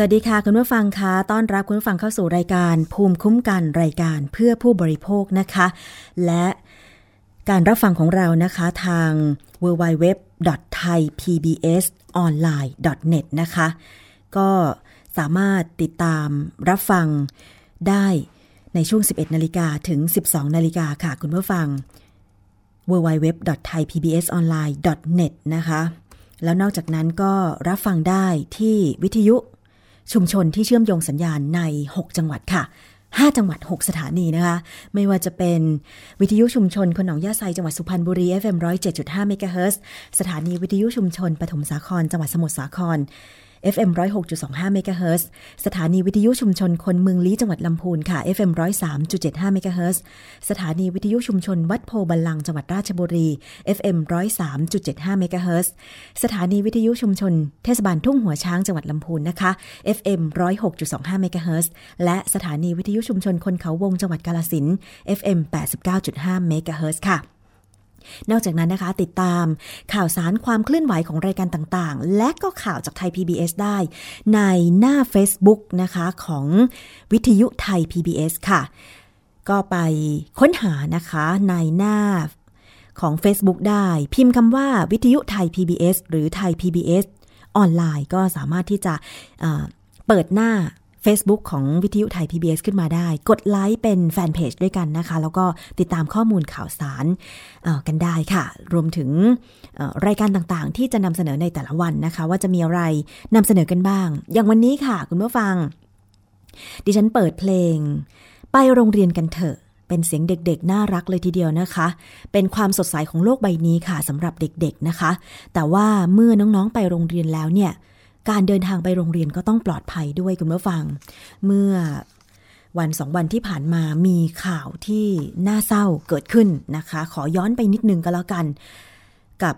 สวัสดีค่ะ คุณผู้ฟังคะต้อนรับคุณผู้ฟังเข้าสู่รายการ ภูมิคุ้มกันรายการเพื่อผู้บริโภคนะคะ และการรับฟังของเรานะคะทาง www.thaipbsonline.net นะคะ ก็สามารถติดตามรับฟังได้ในช่วง 11 นาฬิกาถึง 12 นาฬิกาค่ะ คุณผู้ฟัง www.thaipbsonline.net นะคะ แล้วนอกจากนั้นก็รับฟังได้ที่วิทยุ ชุมชนที่เชื่อมโยงสัญญาณใน 6 จังหวัดค่ะ 5 จังหวัด 6 สถานีนะคะ ไม่ว่าจะเป็นวิทยุชุมชนคนหนองยาไซจังหวัดสุพรรณบุรี FM 107.5เมกะเฮิรตซ์สถานีวิทยุชุมชนปฐมสาครจังหวัดสมุทรสาคร FM 106.25เมกะเฮิรตซ์สถานีวิทยุชุมชนคนเมืองลี้จังหวัดลำพูนค่ะ FM 103.75เมกะเฮิรตซ์สถานีวิทยุชุมชนวัดโพบัลลังจังหวัดราชบุรี FM 103.75เมกะเฮิรตซ์สถานีวิทยุชุมชนเทศบาลทุ่งหัวช้างจังหวัดลำพูนนะคะ FM 106.25เมกะเฮิรตซ์และสถานีวิทยุชุมชนคนเขาวงจังหวัดกาลสิน FM 89.5เมกะเฮิรตซ์ค่ะ นอกจากนั้นนะคะ ติดตามข่าวสารความเคลื่อนไหวของรายการต่างๆ และก็ข่าวจากไทย PBS ได้ ในหน้า Facebook นะคะของวิทยุไทย PBS ค่ะ ก็ไปค้นหานะคะในหน้าของ Facebook ได้ พิมพ์คำว่าวิทยุไทย PBS หรือไทย PBS ออนไลน์ก็สามารถที่จะเอ่อเปิดหน้า Facebook ของวิทยุไทย PBS ขึ้นมาได้ กดไลค์เป็นแฟนเพจด้วยกันนะคะ แล้วก็ติดตามข้อมูลข่าวสารกันได้ค่ะ รวมถึงรายการต่างๆ ที่จะนำเสนอในแต่ละวันนะคะ ว่าจะมีอะไรนำเสนอกันบ้าง อย่างวันนี้ค่ะ คุณผู้ฟัง ดิฉันเปิดเพลง ไปโรงเรียนกันเถอะ เป็นเสียงเด็กๆ น่ารักเลยทีเดียวนะคะ เป็นความสดใสของโลกใบนี้ค่ะสำหรับเด็กๆนะคะ แต่ว่าเมื่อน้องๆไปโรงเรียนแล้วเนี่ย การเดินทางไปโรงเรียนก็ต้องปลอดภัยด้วยคุณผู้ฟัง เมื่อวันสองวันที่ผ่านมามีข่าวที่น่าเศร้าเกิดขึ้นนะคะ ขอย้อนไปนิดนึงก็แล้วกัน กับ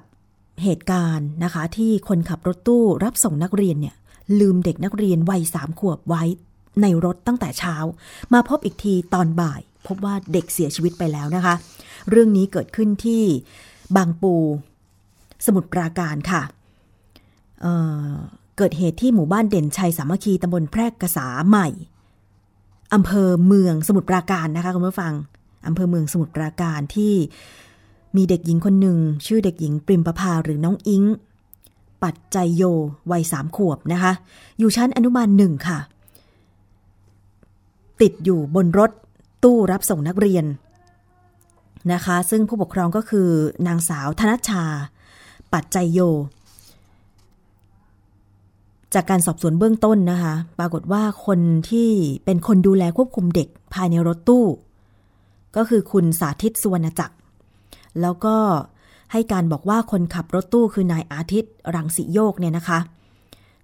เหตุการณ์นะคะ ที่คนขับรถตู้รับส่งนักเรียนเนี่ย ลืมเด็กนักเรียนวัยสามขวบไว้ในรถตั้งแต่เช้า มาพบอีกทีตอนบ่าย พบว่าเด็กเสียชีวิตไปแล้วนะคะ เรื่องนี้เกิดขึ้นที่บางปู สมุทรปราการค่ะ เกิดเหตุที่หมู่บ้านเด่นชัยสามัคคีตำบลแพรกกษาใหม่อำเภอเมืองสมุทรปราการนะคะคุณผู้ฟังอำเภอเมืองสมุทรปราการที่มีเด็กหญิงคนหนึ่ง ชื่อเด็กหญิงปริมประภาหรือน้องอิง ปัจจโยวัยสามขวบนะคะ อยู่ชั้นอนุบาลหนึ่งค่ะ ติดอยู่บนรถตู้รับส่งนักเรียนนะคะ ซึ่งผู้ปกครองก็คือนางสาวธนชา ปัจจโย จากการสอบสวนเบื้องต้นนะคะ ปรากฏว่าคนที่เป็นคนดูแลควบคุมเด็กภายในรถตู้ ก็คือคุณสาธิตสุวรรณจักร แล้วก็ให้การบอกว่าคนขับรถตู้คือนายอาทิตย์รังสีโยกเนี่ยนะคะ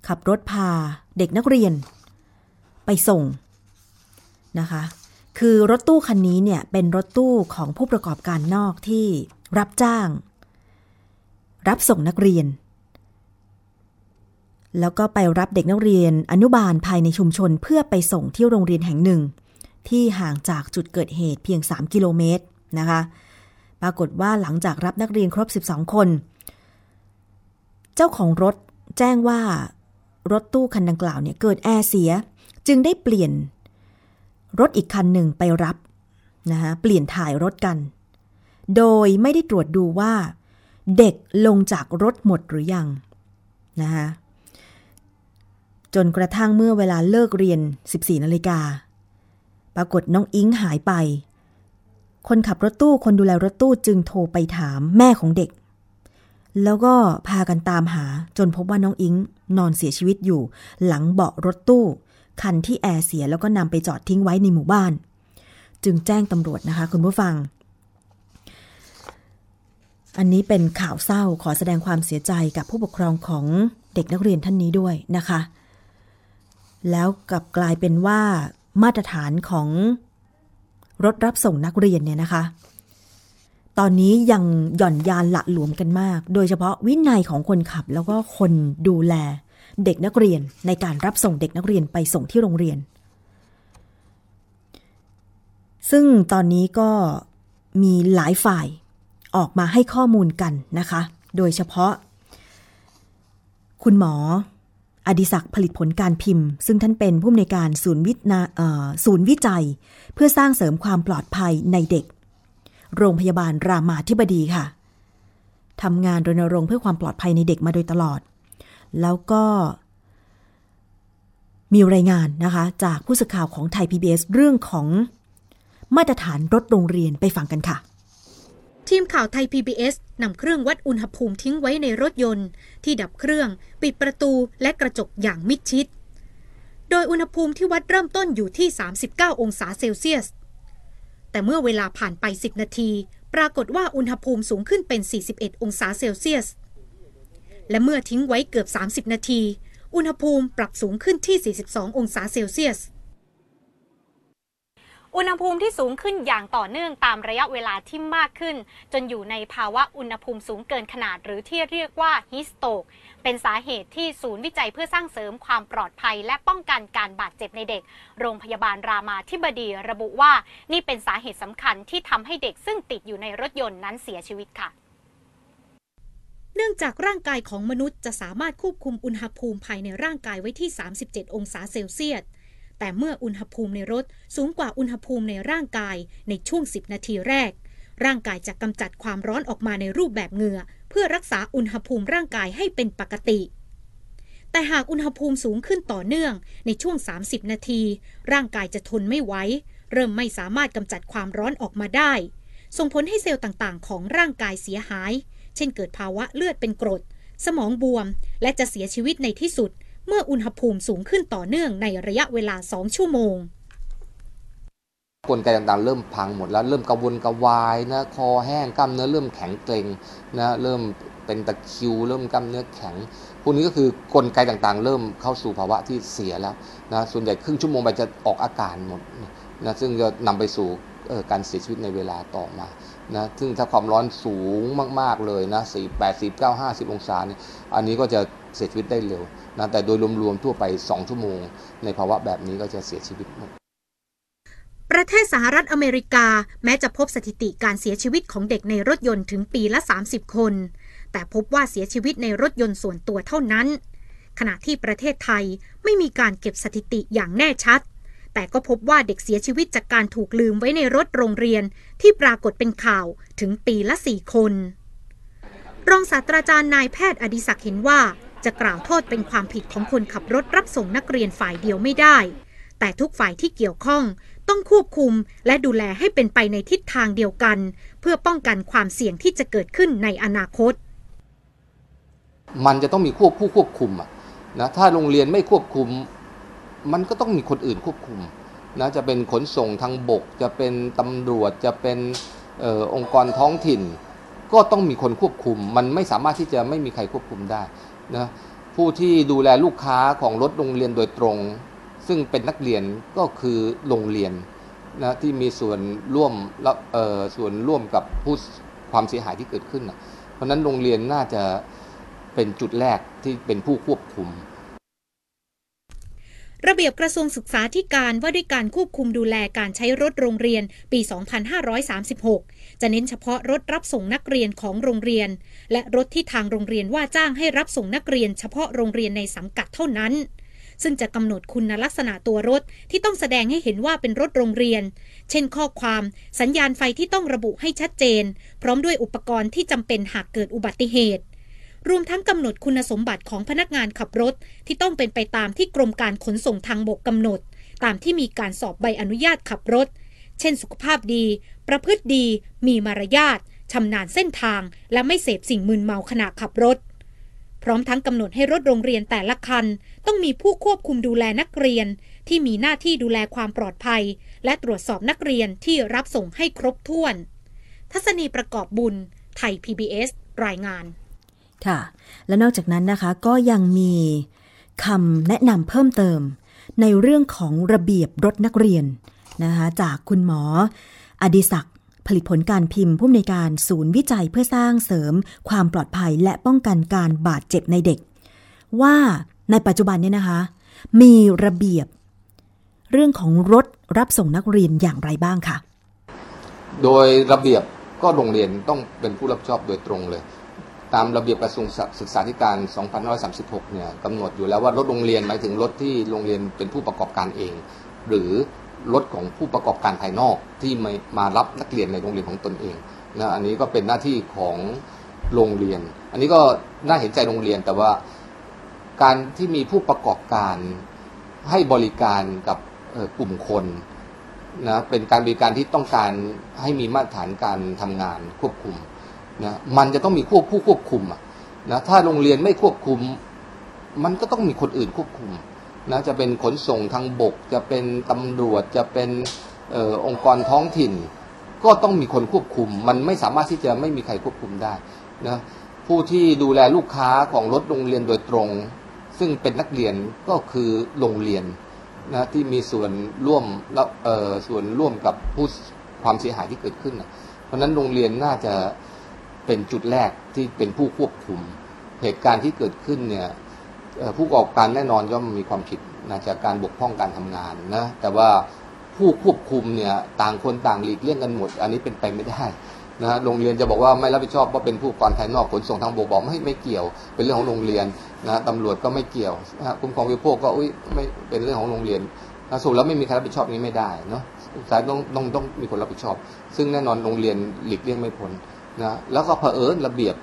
ขับรถพาเด็กนักเรียน ไปส่งนะคะ คือรถตู้คันนี้เนี่ยเป็นรถตู้ของผู้ประกอบการนอกที่รับจ้าง รับส่งนักเรียน แล้วก็ไปรับเด็กนักเรียนอนุบาลภายในชุมชนเพื่อไปส่งที่โรงเรียนแห่งหนึ่ง ที่ห่างจากจุดเกิดเหตุเพียง 3 กิโลเมตรนะคะ ปรากฏว่าหลังจากรับนักเรียนครบ 12 คน เจ้าของรถแจ้งว่ารถตู้คันดังกล่าวเนี่ยเกิดแอร์เสีย จึงได้เปลี่ยน รถอีกคันหนึ่งไปรับนะคะเปลี่ยนถ่ายรถกัน โดยไม่ได้ตรวจดูว่า เด็กลงจากรถหมดหรือยังนะคะ จนกระทั่งเมื่อเวลาเลิกเรียน 14นาฬิกา ปรากฏน้องอิงหายไป คนขับรถตู้คนดูแลรถตู้จึงโทรไปถามแม่ของเด็ก แล้วก็พากันตามหาจนพบว่าน้องอิงนอนเสียชีวิตอยู่ หลังเบาะรถตู้ คันที่แอร์เสียแล้วก็นำไปจอดทิ้งไว้ในหมู่บ้าน จึงแจ้งตำรวจนะคะ คุณผู้ฟัง อันนี้เป็นข่าวเศร้าขอแสดงความเสียใจกับผู้ปกครองของเด็กนักเรียนท่านนี้ด้วยนะคะ แล้วกลับกลายเป็นว่ามาตรฐานของรถรับส่งนักเรียนเนี่ยนะคะ ตอนนี้ยังหย่อนยานละหลวมกันมาก โดยเฉพาะวินัยของคนขับแล้วก็คนดูแลเด็กนักเรียนในการรับส่งเด็กนักเรียนไปส่งที่โรงเรียน ซึ่งตอนนี้ก็มีหลายฝ่ายออกมาให้ข้อมูลกันนะคะ โดยเฉพาะ คุณหมอ อดิศักดิ์ผลิตผลการพิมพ์ ซึ่งท่านเป็นผู้อำนวยการศูนย์วินาศูนย์วิจัย เพื่อสร้างเสริมความปลอดภัยในเด็ก โรงพยาบาลรามาธิบดีค่ะทำงานรณรงค์เพื่อความปลอดภัยในเด็กมาโดยตลอด แล้วก็ มีรายงานนะคะ จากผู้สื่อข่าวของไทย PBS เรื่องของมาตรฐานรถโรงเรียนไปฟังกันค่ะ ทีมข่าวไทย PBS นำเครื่องวัดอุณหภูมิทิ้งไว้ในรถยนต์ ที่ดับเครื่อง ปิดประตูและกระจกอย่างมิดชิด โดยอุณหภูมิที่วัดเริ่มต้นอยู่ที่ 39 องศาเซลเซียส แต่เมื่อเวลาผ่านไป 10 นาที ปรากฏว่าอุณหภูมิสูงขึ้นเป็น 41 องศาเซลเซียส และเมื่อทิ้งไว้เกือบ 30 นาที อุณหภูมิปรับสูงขึ้นที่ 42 องศาเซลเซียส อุณหภูมิที่สูงขึ้นอย่างต่อเนื่องตามระยะเวลาที่มากขึ้น จนอยู่ในภาวะอุณหภูมิสูงเกินขนาดหรือที่เรียกว่าฮิสโตก เป็นสาเหตุที่ศูนย์วิจัยเพื่อสร้างเสริมความปลอดภัย และป้องกันการบาดเจ็บในเด็ก โรงพยาบาลรามาธิบดีระบุว่า นี่เป็นสาเหตุสำคัญที่ทำให้เด็กซึ่งติดอยู่ในรถยนต์นั้นเสียชีวิตค่ะเนื่องจากร่างกายของมนุษย์จะสามารถควบคุมอุณหภูมิภายในร่างกายไว้ที่ 37 องศาเซลเซียส แต่เมื่ออุณหภูมิในรถสูงกว่าอุณหภูมิในร่างกายในช่วง 10 นาทีแรก ร่างกายจะกำจัดความร้อนออกมาในรูปแบบเหงื่อ เพื่อรักษาอุณหภูมิร่างกายให้เป็นปกติ แต่หากอุณหภูมิสูงขึ้นต่อเนื่องในช่วง 30 นาที ร่างกายจะทนไม่ไหวเริ่มไม่สามารถกำจัดความร้อนออกมาได้ ส่งผลให้เซลล์ต่างๆ ของร่างกายเสียหาย เช่นเกิดภาวะเลือดเป็นกรด สมองบวม และจะเสียชีวิตในที่สุด เมื่ออุณหภูมิสูงขึ้นต่อเนื่องในระยะเวลา 2 ชั่วโมงกลไกต่างๆเริ่มพังหมดแล้วเริ่มกระวนกระวายนะคอแห้งกล้ามเนื้อเริ่มแข็งเกร็งนะเริ่มเป็นตะคิว เริ่มกล้ามเนื้อแข็ง พวกนี้ก็คือกลไกต่างๆ เริ่มเข้าสู่ภาวะที่เสียแล้วนะส่วนใหญ่ครึ่งชั่วโมงไปจะออกอาการหมดนะซึ่งจะนำไปสู่การเสียชีวิตในเวลาต่อมา นะซึ่งถ้าความร้อนสูงมากๆเลยนะ4 8 0 9 50 องศาเนี่ยอันนี้ก็จะเสียชีวิตได้เร็วนะแต่โดยรวมๆทั่วไป 2 ชั่วโมง ในภาวะแบบนี้ก็จะเสียชีวิตประเทศสหรัฐอเมริกาแม้จะพบสถิติการเสียชีวิตของเด็กในรถยนต์ถึงปีละ 30 คน แต่พบว่าเสียชีวิตในรถยนต์ส่วนตัวเท่านั้น ขณะที่ประเทศไทยไม่มีการเก็บสถิติอย่างแน่ชัด แต่ก็พบว่าเด็กเสียชีวิตจากการถูกลืมไว้ในรถโรงเรียนที่ปรากฏเป็นข่าวถึงปีละสี่คน รองศาสตราจารย์นายแพทย์อดิศักดิ์เห็นว่า จะกล่าวโทษเป็นความผิดของคนขับรถรับส่งนักเรียนฝ่ายเดียวไม่ได้ แต่ทุกฝ่ายที่เกี่ยวข้องต้องควบคุมและดูแลให้เป็นไปในทิศทางเดียวกัน เพื่อป้องกันความเสี่ยงที่จะเกิดขึ้นในอนาคต มันจะต้องมีควบผู้ควบคุมอะนะถ้าโรงเรียนไม่ควบคุม มันก็ต้องมีคนอื่นควบคุมนะจะเป็นขนส่งทางบก จะเป็นตำรวจจะเป็นออองค์กรท้องถิ่น ก็ต้องมีคนควบคุม มันไม่สามารถที่จะไม่มีใครควบคุมได้นะผู้ที่ดูแลลูกค้าของรถโรงเรียนโดยตรง ซึ่งเป็นนักเรียนก็คือโรงเรียนนะที่มีส่วนร่วมและส่วนร่วมกับผู้ความเสียหายที่เกิดขึ้นนะเพราะนั้นโรงเรียนน่าจะเป็นจุดแรกที่เป็นผู้ควบคุม ระเบียบกระทรวงศึกษาธิการว่าด้วยการควบคุมดูแลการใช้รถโรงเรียนปี 2536 จะเน้นเฉพาะรถรับส่งนักเรียนของโรงเรียน และรถที่ทางโรงเรียนว่าจ้างให้รับส่งนักเรียนเฉพาะโรงเรียนในสังกัดเท่านั้น ซึ่งจะกำหนดคุณลักษณะตัวรถที่ต้องแสดงให้เห็นว่าเป็นรถโรงเรียน เช่นข้อความ สัญญาณไฟที่ต้องระบุให้ชัดเจน พร้อมด้วยอุปกรณ์ที่จำเป็นหากเกิดอุบัติเหตุ รวมทั้งกำหนดคุณสมบัติของพนักงานขับรถ ที่ต้องเป็นไปตามที่กรมการขนส่งทางบกกำหนด ตามที่มีการสอบใบอนุญาตขับรถ เช่น สุขภาพดี ประพฤติดี มีมารยาทชำนาญเส้นทาง และไม่เสพสิ่งมึนเมาขณะขับรถ พร้อมทั้งกำหนดให้รถโรงเรียนแต่ละคัน ต้องมีผู้ควบคุมดูแลนักเรียน ที่มีหน้าที่ดูแลความปลอดภัย และตรวจสอบนักเรียนที่รับส่งให้ครบถ้วน ทัศนีประกอบบุญ ไทย PBS รายงาน ค่ะ และนอกจากนั้นนะคะก็ยังมีคำแนะนำเพิ่มเติม ในเรื่องของระเบียบรถนักเรียนนะคะจากคุณหมอ อดิศักดิ์ผลิตผลการพิมพ์ผู้อำนวยการศูนย์วิจัยเพื่อสร้างเสริมความปลอดภัยและป้องกันการบาดเจ็บในเด็ก ว่าในปัจจุบันเนี่ยนะคะ มีระเบียบ เรื่องของรถรับส่งนักเรียนอย่างไรบ้างคะโดยระเบียบก็โรงเรียนต้องเป็นผู้รับผิดชอบโดยตรงเลย ตามระเบียบกระทรวงศึกษาธิการ 2536 เนี่ยกำหนดอยู่แล้วว่ารถโรงเรียนหมายถึงรถที่โรงเรียนเป็นผู้ประกอบการเอง หรือรถของผู้ประกอบการภายนอกที่มามารับนักเรียนในโรงเรียนของตนเองนะอันนี้ก็เป็นหน้าที่ของโรงเรียน อันนี้ก็น่าเห็นใจโรงเรียนแต่ว่าการที่มีผู้ประกอบการให้บริการกับกลุ่มคนนะเป็นการบริการที่ต้องการให้มีมาตรฐานการทำงานควบคุม นะมันจะต้องมีควบผู้ควบคุมอะนะถ้าโรงเรียนไม่ควบคุม มันก็ต้องมีคนอื่นควบคุมนะจะเป็นขนส่งทางบก จะเป็นตำรวจจะเป็นออองค์กรท้องถิ่น ก็ต้องมีคนควบคุม มันไม่สามารถที่จะไม่มีใครควบคุมได้นะผู้ที่ดูแลลูกค้าของรถโรงเรียนโดยตรง ซึ่งเป็นนักเรียนก็คือโรงเรียนนะที่มีส่วนร่วมแล้วส่วนร่วมกับผู้ความเสียหายที่เกิดขึ้นนะเพราะนั้นโรงเรียนน่าจะ เป็นจุดแรกที่เป็นผู้ควบคุม เหตุการณ์ที่เกิดขึ้นเนี่ยผู้ประกอบการแน่นอนก็มีความผิดนะจากการบกพร่องการทำงานนะแต่ว่าผู้ควบคุมเนี่ยต่างคนต่างหลีกเลี่ยงกันหมด อันนี้เป็นไปไม่ได้นะโรงเรียนจะบอกว่าไม่รับผิดชอบว่าเป็นผู้ประกอบการภายนอกขนส่งทางบกบอกไม่ไม่เกี่ยว เป็นเรื่องของโรงเรียนนะตำรวจก็ไม่เกี่ยวนะคุ้มครองผู้บริโภคก็อุ้ยไม่เป็นเรื่องของโรงเรียนนะสรุปแล้วไม่มีใครรับผิดชอบนี้ไม่ได้เนาะสายต้องต้องต้องมีคนรับผิดชอบ ซึ่งแน่นอนโรงเรียนหลีกเลี่ยงไม่พ้น นะแล้วก็เผอิญระเบียบ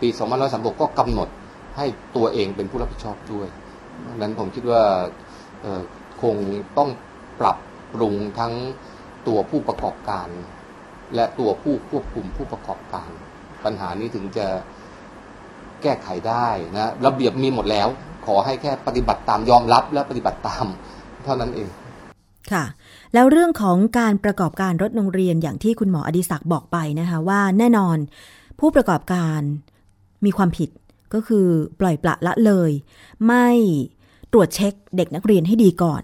ปี2536ก็กำหนดให้ตัวเองเป็นผู้รับผิดชอบด้วยดังนั้นผมคิดว่าคงต้องปรับปรุงทั้งตัวผู้ประกอบการ และตัวผู้ควบคุมผู้ประกอบการ ปัญหานี้ถึงจะแก้ไขได้นะระเบียบมีหมดแล้ว ขอให้แค่ปฏิบัติตามยอมรับและปฏิบัติตาม เท่านั้นเอง ค่ะ แล้วเรื่องของการประกอบการรถโรงเรียนอย่างที่คุณหมออดิศักดิ์บอกไปนะคะว่าแน่นอนผู้ประกอบการมีความผิดก็คือปล่อยปละละเลย ไม่ตรวจเช็คเด็กนักเรียนให้ดีก่อน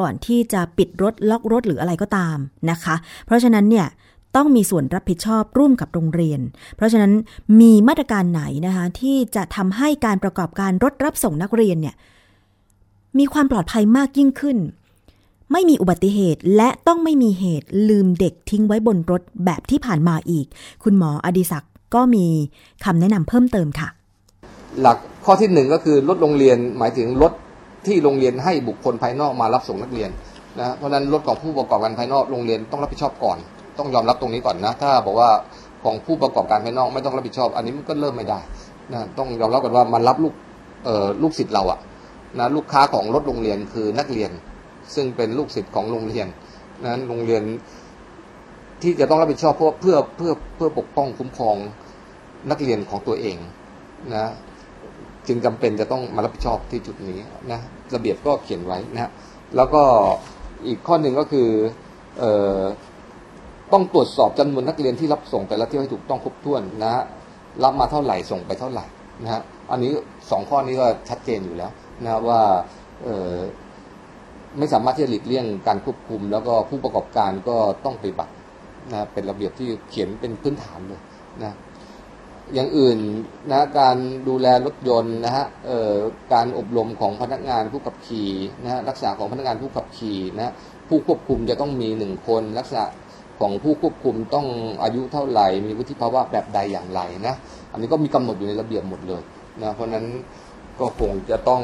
ก่อนที่จะปิดรถล็อกรถหรืออะไรก็ตามนะคะ เพราะฉะนั้นเนี่ยต้องมีส่วนรับผิดชอบร่วมกับโรงเรียน เพราะฉะนั้นมีมาตรการไหนนะคะที่จะทำให้การประกอบการรถรับส่งนักเรียนเนี่ยมีความปลอดภัยมากยิ่งขึ้น ไม่มีอุบัติเหตุและต้องไม่มีเหตุลืมเด็กทิ้งไว้บนรถแบบที่ผ่านมาอีก คุณหมออดิศักดิ์ก็มีคำแนะนำเพิ่มเติมค่ะ หลักข้อที่หนึ่งก็คือรถโรงเรียนหมายถึงรถที่โรงเรียนให้บุคคลภายนอกมารับส่งนักเรียนนะเพราะนั้นรถของผู้ประกอบการภายนอกโรงเรียนต้องรับผิดชอบก่อน ต้องยอมรับตรงนี้ก่อนนะ ถ้าบอกว่าของผู้ประกอบการภายนอกไม่ต้องรับผิดชอบ อันนี้มันก็เริ่มไม่ได้นะต้องยอมรับก่อนว่ามันรับลูกลูกศิษย์เราอะนะลูกค้าของรถโรงเรียนคือนักเรียน ซึ่งเป็นลูกศิษย์ของโรงเรียนนั้นโรงเรียนที่จะต้องรับผิดชอบเพื่อเพื่อเพื่อเพื่อปกป้องคุ้มครองนักเรียนของตัวเองนะจึงจำเป็นจะต้องมารับผิดชอบที่จุดนี้นะระเบียบก็เขียนไว้นะแล้วก็อีกข้อหนึ่งก็คือเอ่อต้องตรวจสอบจำนวนนักเรียนที่รับส่งแต่ละเที่ยวให้ถูกต้องครบถ้วนนะฮะรับมาเท่าไหร่ส่งไปเท่าไหร่นะฮะอันนี้สองข้อนี้ก็ชัดเจนอยู่แล้วนะว่าเอ่อ ไม่สามารถที่จะหลีกเลี่ยงการควบคุม แล้วก็ผู้ประกอบการก็ต้องปฏิบัตินะเป็นระเบียบที่เขียนเป็นพื้นฐานเลยนะอย่างอื่นนะการดูแลรถยนต์นะฮะการอบรมของพนักงานผู้ขับขี่นะฮะรักษาของพนักงานผู้ขับขี่นะผู้ควบคุมจะต้องมีหนึ่งคนรักษาของผู้ควบคุมต้องอายุเท่าไหร่ มีวุฒิภาวะแบบใดอย่างไรนะ อันนี้ก็มีกำหนดอยู่ในระเบียบหมดเลยนะเพราะฉะนั้นก็คงจะต้อง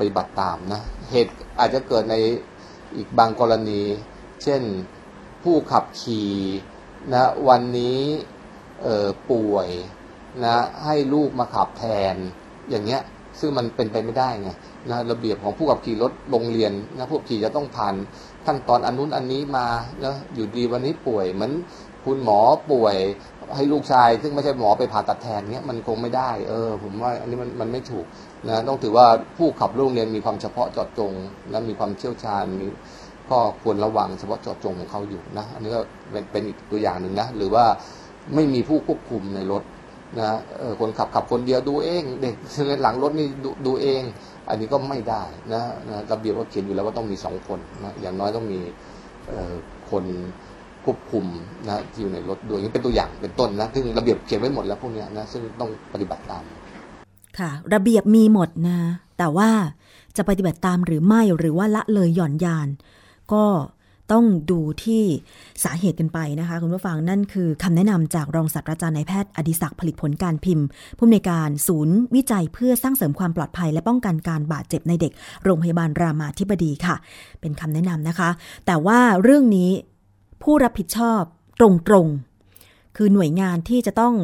ปฏิบัติตามนะเหตุอาจจะเกิดในอีกบางกรณี เช่นผู้ขับขี่นะวันนี้ป่วยนะให้ลูกมาขับแทนอย่างเงี้ยซึ่งมันเป็นไปไม่ได้ไงนะระเบียบของผู้ขับขี่รถโรงเรียนนะผู้ขับขี่จะต้องผ่านขั้นตอนอันนู้นอันนี้มานะอยู่ดีวันนี้ป่วยเหมือนคุณหมอป่วยให้ลูกชาย ซึ่งไม่ใช่หมอไปผ่าตัดแทนเงี้ยมันคงไม่ได้ เออ ผมว่าอันนี้มันมันไม่ถูก นะต้องถือว่าผู้ขับโรงเรียนมีความเฉพาะเจาะจง และมีความเชี่ยวชาญมีก็ควรระวังเฉพาะเจาะจงของเขาอยู่นะอันนี้ก็เป็นเป็นอีกตัวอย่างหนึ่งนะหรือว่าไม่มีผู้ควบคุมในรถนะคนขับขับคนเดียวดูเองเด็กหลังรถนี่ดูดูเอง อันนี้ก็ไม่ได้นะนะระเบียบก็เขียนอยู่แล้วว่าต้องมีสองคนนะอย่างน้อยต้องมีคนควบคุมนะที่อยู่ในรถด้วยนี่เป็นตัวอย่างเป็นต้นนะซึ่งระเบียบเขียนไว้หมดแล้วพวกนี้นะซึ่งต้องปฏิบัติตาม ค่ะ ระเบียบมีหมดนะ แต่ว่าจะปฏิบัติตามหรือไม่หรือว่าละเลยหย่อนยาน ก็ต้องดูที่สาเหตุกันไปนะคะ คุณผู้ฟังนั่นคือคำแนะนำจากรองศาสตราจารย์นายแพทย์อดิศักดิ์ผลิตผลการพิมพ์ ผู้อำนวยการศูนย์วิจัยเพื่อสร้างเสริมความปลอดภัย และป้องกันการบาดเจ็บในเด็ก โรงพยาบาลรามาธิบดีค่ะ เป็นคำแนะนำนะคะ แต่ว่าเรื่องนี้ผู้รับผิดชอบตรงๆคือหน่วยงานที่จะต้อง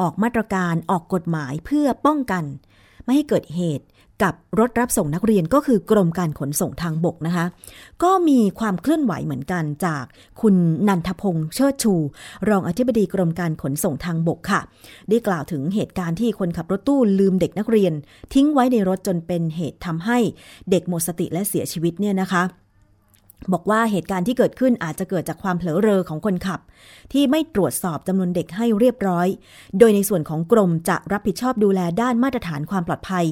ออกมาตรการออกกฎหมายเพื่อป้องกัน ไม่ให้เกิดเหตุกับรถรับส่งนักเรียนก็คือกรมการขนส่งทางบกนะคะ ก็มีความเคลื่อนไหวเหมือนกันจากคุณนันทพงษ์เชิดชู รองอธิบดีกรมการขนส่งทางบกค่ะ ได้กล่าวถึงเหตุการณ์ที่คนขับรถตู้ลืมเด็กนักเรียน ทิ้งไว้ในรถจนเป็นเหตุทำให้เด็กหมดสติและเสียชีวิตเนี่ยนะคะ บอกว่าเหตุการณ์ที่เกิดขึ้นอาจจะเกิดจากความเผลอเรอของคนขับ ที่ไม่ตรวจสอบจำนวนเด็กให้เรียบร้อย โดยในส่วนของกรมจะรับผิดชอบดูแลด้านมาตรฐานความปลอดภัย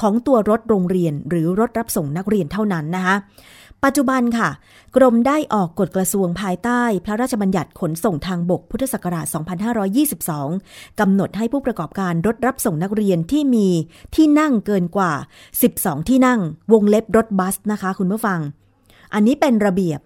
ของตัวรถโรงเรียนหรือรถรับส่งนักเรียนเท่านั้นนะคะปัจจุบันค่ะ กรมได้ออกกฎกระทรวงภายใต้ พระราชบัญญัติขนส่งทางบกพุทธศักราช 2522 กำหนดให้ผู้ประกอบการรถรับส่งนักเรียนที่มีที่นั่งเกินกว่า 12 ที่นั่ง วงเล็บรถบัสนะคะ คุณผู้ฟัง อันนี้เป็นระเบียบ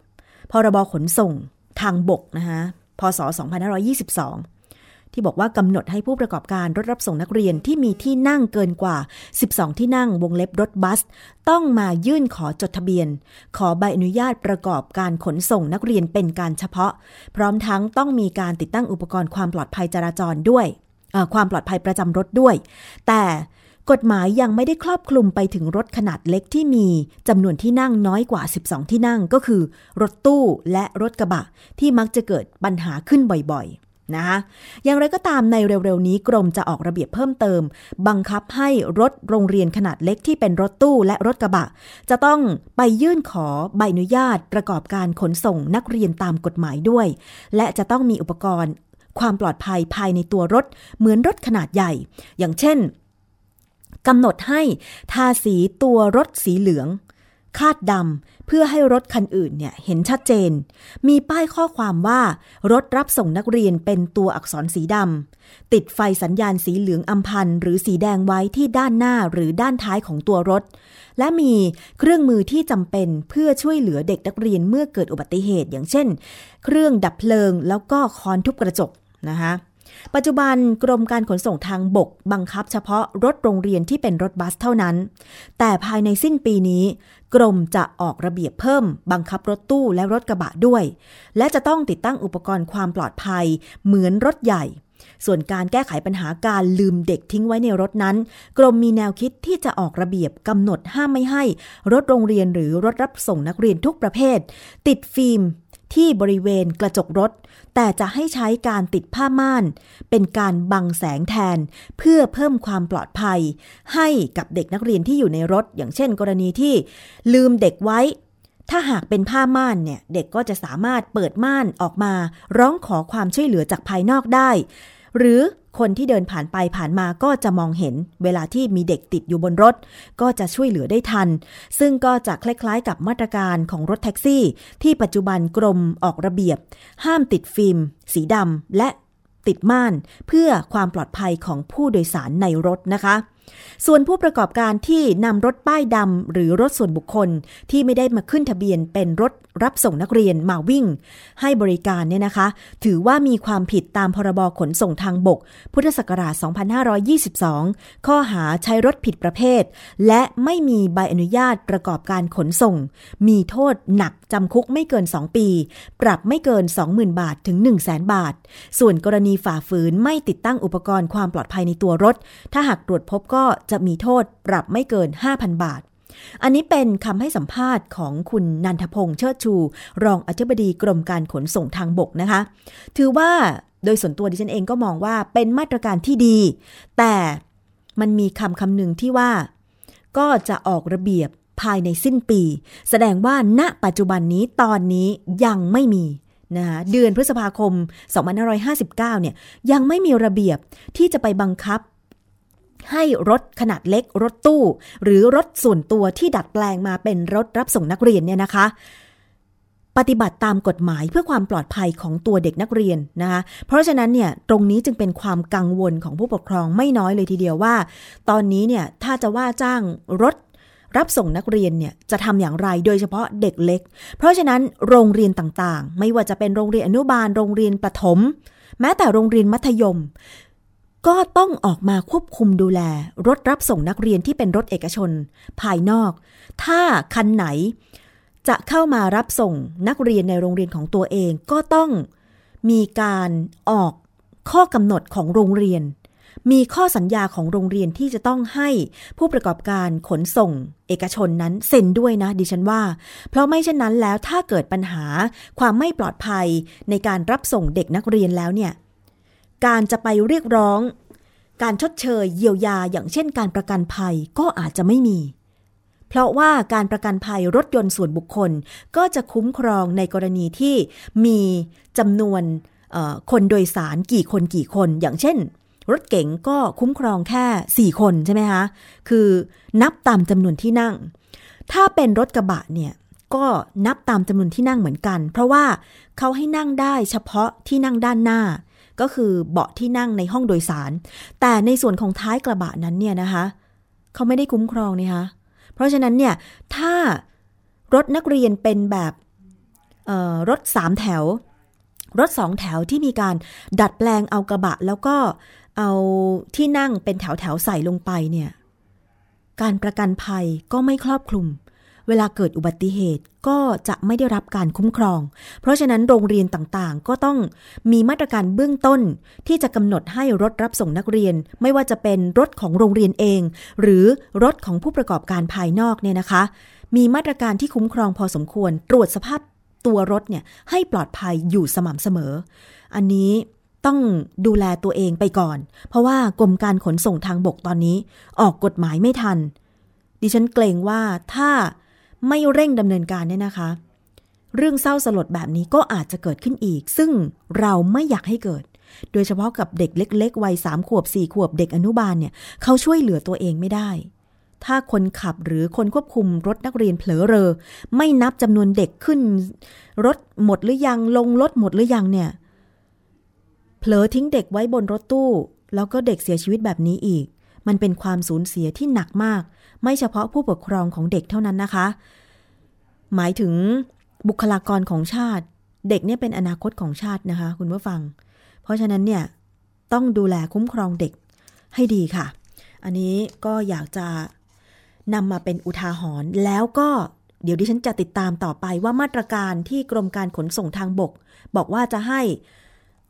พรบขนส่งทางบกนะคะพศ 2522 ที่บอกว่ากำหนดให้ผู้ประกอบการรถรับส่งนักเรียนที่มีที่นั่งเกินกว่า 12 ที่นั่งวงเล็บรถบัส ต้องมายื่นขอจดทะเบียน ขอใบอนุญาตประกอบการขนส่งนักเรียนเป็นการเฉพาะ พร้อมทั้งต้องมีการติดตั้งอุปกรณ์ความปลอดภัยจราจรด้วยความปลอดภัยประจำรถด้วย แต่ กฎหมายยังไม่ได้ครอบคลุมไปถึงรถขนาดเล็กที่มีจำนวนที่นั่งน้อยกว่า 12 ที่นั่งก็คือ รถตู้และรถกระบะ ที่มักจะเกิดปัญหาขึ้นบ่อยๆนะคะอย่างไรก็ตามในเร็วๆนี้กรมจะออกระเบียบเพิ่มเติม บังคับให้รถโรงเรียนขนาดเล็กที่เป็นรถตู้และรถกระบะ จะต้องไปยื่นขอใบอนุญาตประกอบการขนส่งนักเรียนตามกฎหมายด้วย และจะต้องมีอุปกรณ์ความปลอดภัยภายในตัวรถเหมือนรถขนาดใหญ่ อย่างเช่น กำหนดให้ทาสีตัวรถสีเหลือง คาดดำเพื่อให้รถคันอื่นเนี่ยเห็นชัดเจน มีป้ายข้อความว่า รถรับส่งนักเรียนเป็นตัวอักษรสีดำติดไฟสัญญาณสีเหลืองอำพันหรือสีแดงไว้ที่ด้านหน้าหรือด้านท้ายของตัวรถ และมีเครื่องมือที่จำเป็นเพื่อช่วยเหลือเด็กนักเรียนเมื่อเกิดอุบัติเหตุ อย่างเช่น เครื่องดับเพลิงแล้วก็คอนทุบกระจกนะคะ ปัจจุบันกรมการขนส่งทางบกบังคับเฉพาะรถโรงเรียนที่เป็นรถบัสเท่านั้น แต่ภายในสิ้นปีนี้ กรมจะออกระเบียบเพิ่ม บังคับรถตู้และรถกระบะด้วย และจะต้องติดตั้งอุปกรณ์ความปลอดภัย เหมือนรถใหญ่ ส่วนการแก้ไขปัญหาการลืมเด็กทิ้งไว้ในรถนั้น กรมมีแนวคิดที่จะออกระเบียบกำหนดห้ามไม่ให้ รถโรงเรียนหรือรถรับส่งนักเรียนทุกประเภท ติดฟิล์ม ที่บริเวณกระจกรถ แต่จะให้ใช้การติดผ้าม่าน เป็นการบังแสงแทน เพื่อเพิ่มความปลอดภัย ให้กับเด็กนักเรียนที่อยู่ในรถ อย่างเช่น กรณีที่ลืมเด็กไว้ ถ้าหากเป็นผ้าม่านเนี่ย เด็กก็จะสามารถเปิดม่านออกมา ร้องขอความช่วยเหลือจากภายนอกได้ หรือคนที่เดินผ่านไปผ่านมาก็จะมองเห็น เวลาที่มีเด็กติดอยู่บนรถ ก็จะช่วยเหลือได้ทัน ซึ่งก็จะคล้ายๆ กับมาตรการของรถแท็กซี่ ที่ปัจจุบันกรมออกระเบียบ ห้ามติดฟิล์ม สีดำและติดม่าน เพื่อความปลอดภัยของผู้โดยสารในรถนะคะ ส่วนผู้ประกอบการที่นำรถป้ายดำหรือรถส่วนบุคคลที่ไม่ได้มาขึ้นทะเบียนเป็นรถรับส่งนักเรียนมาวิ่ง ให้บริการเนี่ยนะคะ ถือว่ามีความผิดตามพรบขนส่งทางบก พุทธศักราช 2522 ข้อหาใช้รถผิดประเภท และไม่มีใบอนุญาตประกอบการขนส่ง มีโทษหนักจำคุกไม่เกิน 2 ปี ปรับไม่เกิน 20,000 บาทถึง 1 0 0 0 0บาท ส่วนกรณีฝ่าฝืนไม่ติดตั้งอุปกรณ์ความปลอดภัยในตัวรถ ถ้าหากตรวจพบก็จะมีโทษปรับไม่เกิน 5,000 บาท อันนี้เป็นคำให้สัมภาษณ์ของคุณนันทพงษ์เชิดชู รองอธิบดีกรมการขนส่งทางบกนะคะ ถือว่าโดยส่วนตัวดิฉันเองก็มองว่าเป็นมาตรการที่ดี แต่มันมีคำคำหนึ่งที่ว่า ก็จะออกระเบียบภายในสิ้นปี แสดงว่าณปัจจุบันนี้ตอนนี้ยังไม่มีนะคะเดือนพฤษภาคม 2559 เนี่ยยังไม่มีระเบียบที่จะไปบังคับ ให้รถขนาดเล็กรถตู้ หรือรถส่วนตัวที่ดัดแปลงมาเป็นรถรับส่งนักเรียนเนี่ยนะคะ ปฏิบัติตามกฎหมายเพื่อความปลอดภัยของตัวเด็กนักเรียนนะคะเพราะฉะนั้นเนี่ยตรงนี้จึงเป็นความกังวลของผู้ปกครองไม่น้อยเลยทีเดียวว่า ตอนนี้เนี่ยถ้าจะว่าจ้างรถรับส่งนักเรียนเนี่ยจะทำอย่างไรโดยเฉพาะเด็กเล็ก เพราะฉะนั้นโรงเรียนต่างๆ ไม่ว่าจะเป็นโรงเรียนอนุบาล โรงเรียนประถม แม้แต่โรงเรียนมัธยม ก็ต้องออกมาควบคุมดูแล รถรับส่งนักเรียนที่เป็นรถเอกชน ภายนอก ถ้าคันไหน จะเข้ามารับส่งนักเรียนในโรงเรียนของตัวเองก็ต้องมีการออกข้อกำหนดของโรงเรียน มีข้อสัญญาของโรงเรียนที่จะต้องให้ผู้ประกอบการขนส่ง เอกชนนั้นเซ็นด้วยนะดิฉันว่า เพราะไม่เช่นนั้นแล้วถ้าเกิดปัญหาความไม่ปลอดภัยในการรับส่งเด็กนักเรียนแล้วเนี่ย การจะไปเรียกร้อง การชดเชยเยียวยาอย่างเช่นการประกันภัยก็อาจจะไม่มี เพราะว่าการประกันภัยรถยนต์ส่วนบุคคลก็จะคุ้มครองในกรณีที่มีจำนวนคนโดยสารกี่คนกี่คน อย่างเช่น รถเก๋งก็คุ้มครองแค่ 4 คนใช่ไหมคะคือนับตามจำนวนที่นั่ง ถ้าเป็นรถกระบะเนี่ยก็นับตามจำนวนที่นั่งเหมือนกัน เพราะว่าเขาให้นั่งได้เฉพาะที่นั่งด้านหน้า ก็คือเบาะที่นั่งในห้องโดยสาร แต่ในส่วนของท้ายกระบะนั้นเนี่ยนะคะเขาไม่ได้คุ้มครองนี่คะเพราะฉะนั้นเนี่ยถ้ารถนักเรียนเป็นแบบรถสามแถว รถสองแถวที่มีการดัดแปลงเอากระบะ แล้วก็เอาที่นั่งเป็นแถวแถวใส่ลงไปเนี่ยการประกันภัยก็ไม่ครอบคลุม เวลาเกิดอุบัติเหตุก็จะไม่ได้รับการคุ้มครอง เพราะฉะนั้นโรงเรียนต่างๆ ก็ต้องมีมาตรการเบื้องต้น ที่จะกำหนดให้รถรับส่งนักเรียน ไม่ว่าจะเป็นรถของโรงเรียนเอง หรือรถของผู้ประกอบการภายนอกเนี่ยนะคะ มีมาตรการที่คุ้มครองพอสมควร ตรวจสภาพตัวรถเนี่ยให้ปลอดภัยอยู่สม่ำเสมอ อันนี้ต้องดูแลตัวเองไปก่อน เพราะว่ากรมการขนส่งทางบกตอนนี้ ออกกฎหมายไม่ทัน ดิฉันเกรงว่าถ้า ไม่เร่งดำเนินการเนี่ยนะคะ เรื่องเศร้าสลดแบบนี้ก็อาจจะเกิดขึ้นอีก ซึ่งเราไม่อยากให้เกิด โดยเฉพาะกับเด็กเล็ก ๆ วัยสามขวบสี่ขวบเด็กอนุบาลเนี่ยเขาช่วยเหลือตัวเองไม่ได้ ถ้าคนขับหรือคนควบคุมรถนักเรียนเผลอเรอ ไม่นับจำนวนเด็กขึ้น รถหมดหรือยังลงรถหมดหรือยังเนี่ยเผลอทิ้งเด็กไว้บนรถตู้ แล้วก็เด็กเสียชีวิตแบบนี้อีก มันเป็นความสูญเสียที่หนักมาก ไม่เฉพาะผู้ปกครองของเด็กเท่านั้นนะคะ หมายถึงบุคลากรของชาติ เด็กเนี่ยเป็นอนาคตของชาตินะคะ คุณผู้ฟัง เพราะฉะนั้นเนี่ยต้องดูแลคุ้มครองเด็กให้ดีค่ะ อันนี้ก็อยากจะนำมาเป็นอุทาหรณ์แล้วก็เดี๋ยวดิฉันจะติดตามต่อไปว่ามาตรการที่กรมการขนส่งทางบก บอกว่าจะให้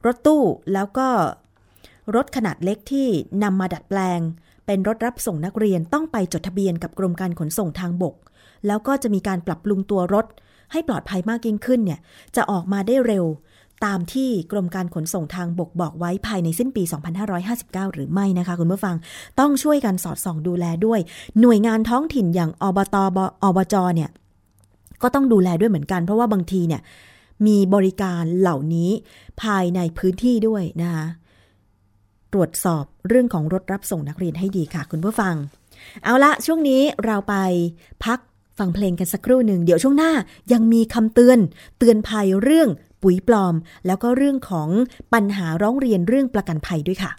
รถตู้แล้วก็รถขนาดเล็กที่นำมาดัดแปลง เป็นรถรับส่งนักเรียนต้องไปจดทะเบียนกับกรมการขนส่งทางบก แล้วก็จะมีการปรับปรุงตัวรถ ให้ปลอดภัยมากยิ่งขึ้นเนี่ยจะออกมาได้เร็ว ตามที่กรมการขนส่งทางบกบอกไว้ภายในสิ้นปี 2559 หรือไม่นะคะคุณผู้ฟังต้องช่วยกันสอดส่องดูแลด้วย หน่วยงานท้องถิ่นอย่างอบตบอบจเนี่ยก็ต้องดูแลด้วยเหมือนกัน เพราะว่าบางทีเนี่ยมีบริการเหล่านี้ภายในพื้นที่ด้วยนะคะ ตรวจสอบเรื่องของรถรับส่งนักเรียนให้ดีค่ะ คุณผู้ฟัง เอาละช่วงนี้เราไปพักฟังเพลงกันสักครู่หนึ่ง เดี๋ยวช่วงหน้ายังมีคำเตือน เตือนภัยเรื่องปุ๋ยปลอม แล้วก็เรื่องของปัญหาร้องเรียนเรื่องประกันภัยด้วยค่ะ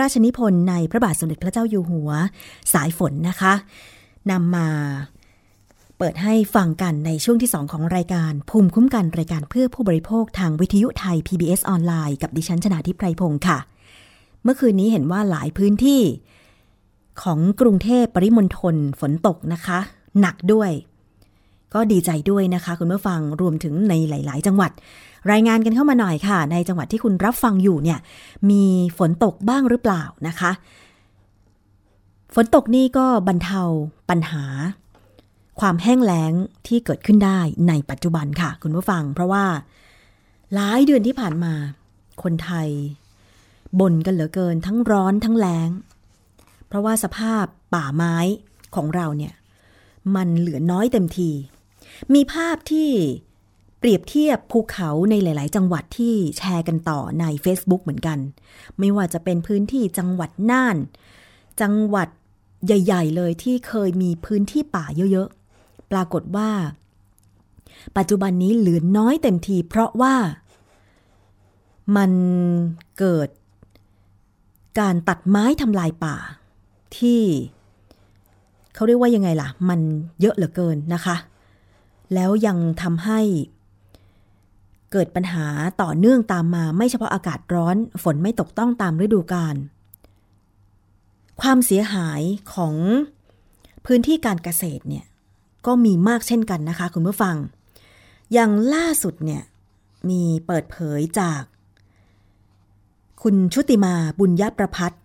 ราชนิพนธ์ในพระบาทสมเด็จพระเจ้าอยู่หัว สายฝนนะคะนำมาเปิดให้ฟังกันในช่วงที่ 2 ของรายการ ภูมิคุ้มกันรายการเพื่อผู้บริโภคทางวิทยุไทย PBS ออนไลน์กับดิฉันชนาทิพไพรพงศ์ค่ะ เมื่อคืนนี้เห็นว่าหลายพื้นที่ของกรุงเทพปริมณฑลฝนตกนะคะ หนักด้วย ก็ดีใจด้วยนะคะ คุณผู้ฟังรวมถึงในหลาย ๆ จังหวัด รายงานกันเข้ามาหน่อยค่ะ ในจังหวัดที่คุณรับฟังอยู่เนี่ย มีฝนตกบ้างหรือเปล่านะคะ ฝนตกนี่ก็บรรเทาปัญหา ความแห้งแล้งที่เกิดขึ้นได้ในปัจจุบันค่ะ คุณผู้ฟัง เพราะว่าหลายเดือนที่ผ่านมา คนไทยบ่นกันเหลือเกินทั้งร้อนทั้งแล้ง เพราะว่าสภาพป่าไม้ของเราเนี่ย มันเหลือน้อยเต็มที มีภาพที่ เปรียบเทียบภูเขาในหลาย ๆ จังหวัดที่แชร์กันต่อใน Facebook เหมือนกัน ไม่ว่าจะเป็นพื้นที่จังหวัดน่าน จังหวัดใหญ่ ๆ เลยที่เคยมีพื้นที่ป่าเยอะ ๆ ปรากฏว่า ปัจจุบันนี้เหลือน้อยเต็มที เพราะว่า มันเกิด การตัดไม้ทำลายป่า ที่เขาเรียกว่ายังไงล่ะ มันเยอะเหลือเกินนะคะ แล้วยังทำให้ เกิดปัญหาต่อเนื่องตามมาไม่เฉพาะอากาศร้อน ฝนไม่ตกต้องตามฤดูกาลความเสียหายของพื้นที่การเกษตรเนี่ยก็มีมากเช่นกันนะคะ คุณผู้ฟัง อย่างล่าสุดเนี่ยมีเปิดเผยจาก คุณชุติมาบุญยประพัฒน์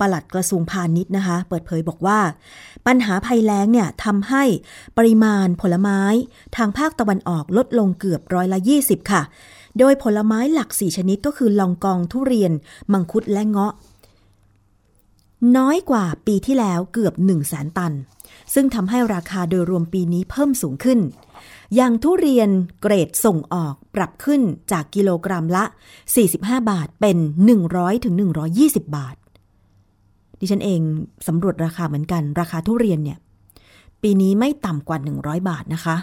ปลัดกระทรวงพาณิชย์นะคะ เปิดเผยบอกว่า ปัญหาภัยแล้งเนี่ยทำให้ปริมาณผลไม้ ทางภาคตะวันออกลดลงเกือบร้อยละ 20 ค่ะ โดยผลไม้หลัก 4 ชนิดก็คือลองกองทุเรียน มังคุดและเงาะ น้อยกว่าปีที่แล้วเกือบ 1 0 0 0 0แสนตัน ซึ่งทำให้ราคาโดยรวมปีนี้เพิ่มสูงขึ้นอย่างทุเรียนเกรดส่งออกปรับขึ้นจากกิโลกรัมละ 45 บาทเป็น 100ถึง120 บาท ดิฉันเองสำรวจราคาเหมือนกัน ราคาทุเรียนเนี่ย ปีนี้ไม่ต่ำกว่า 100 บาทนะคะ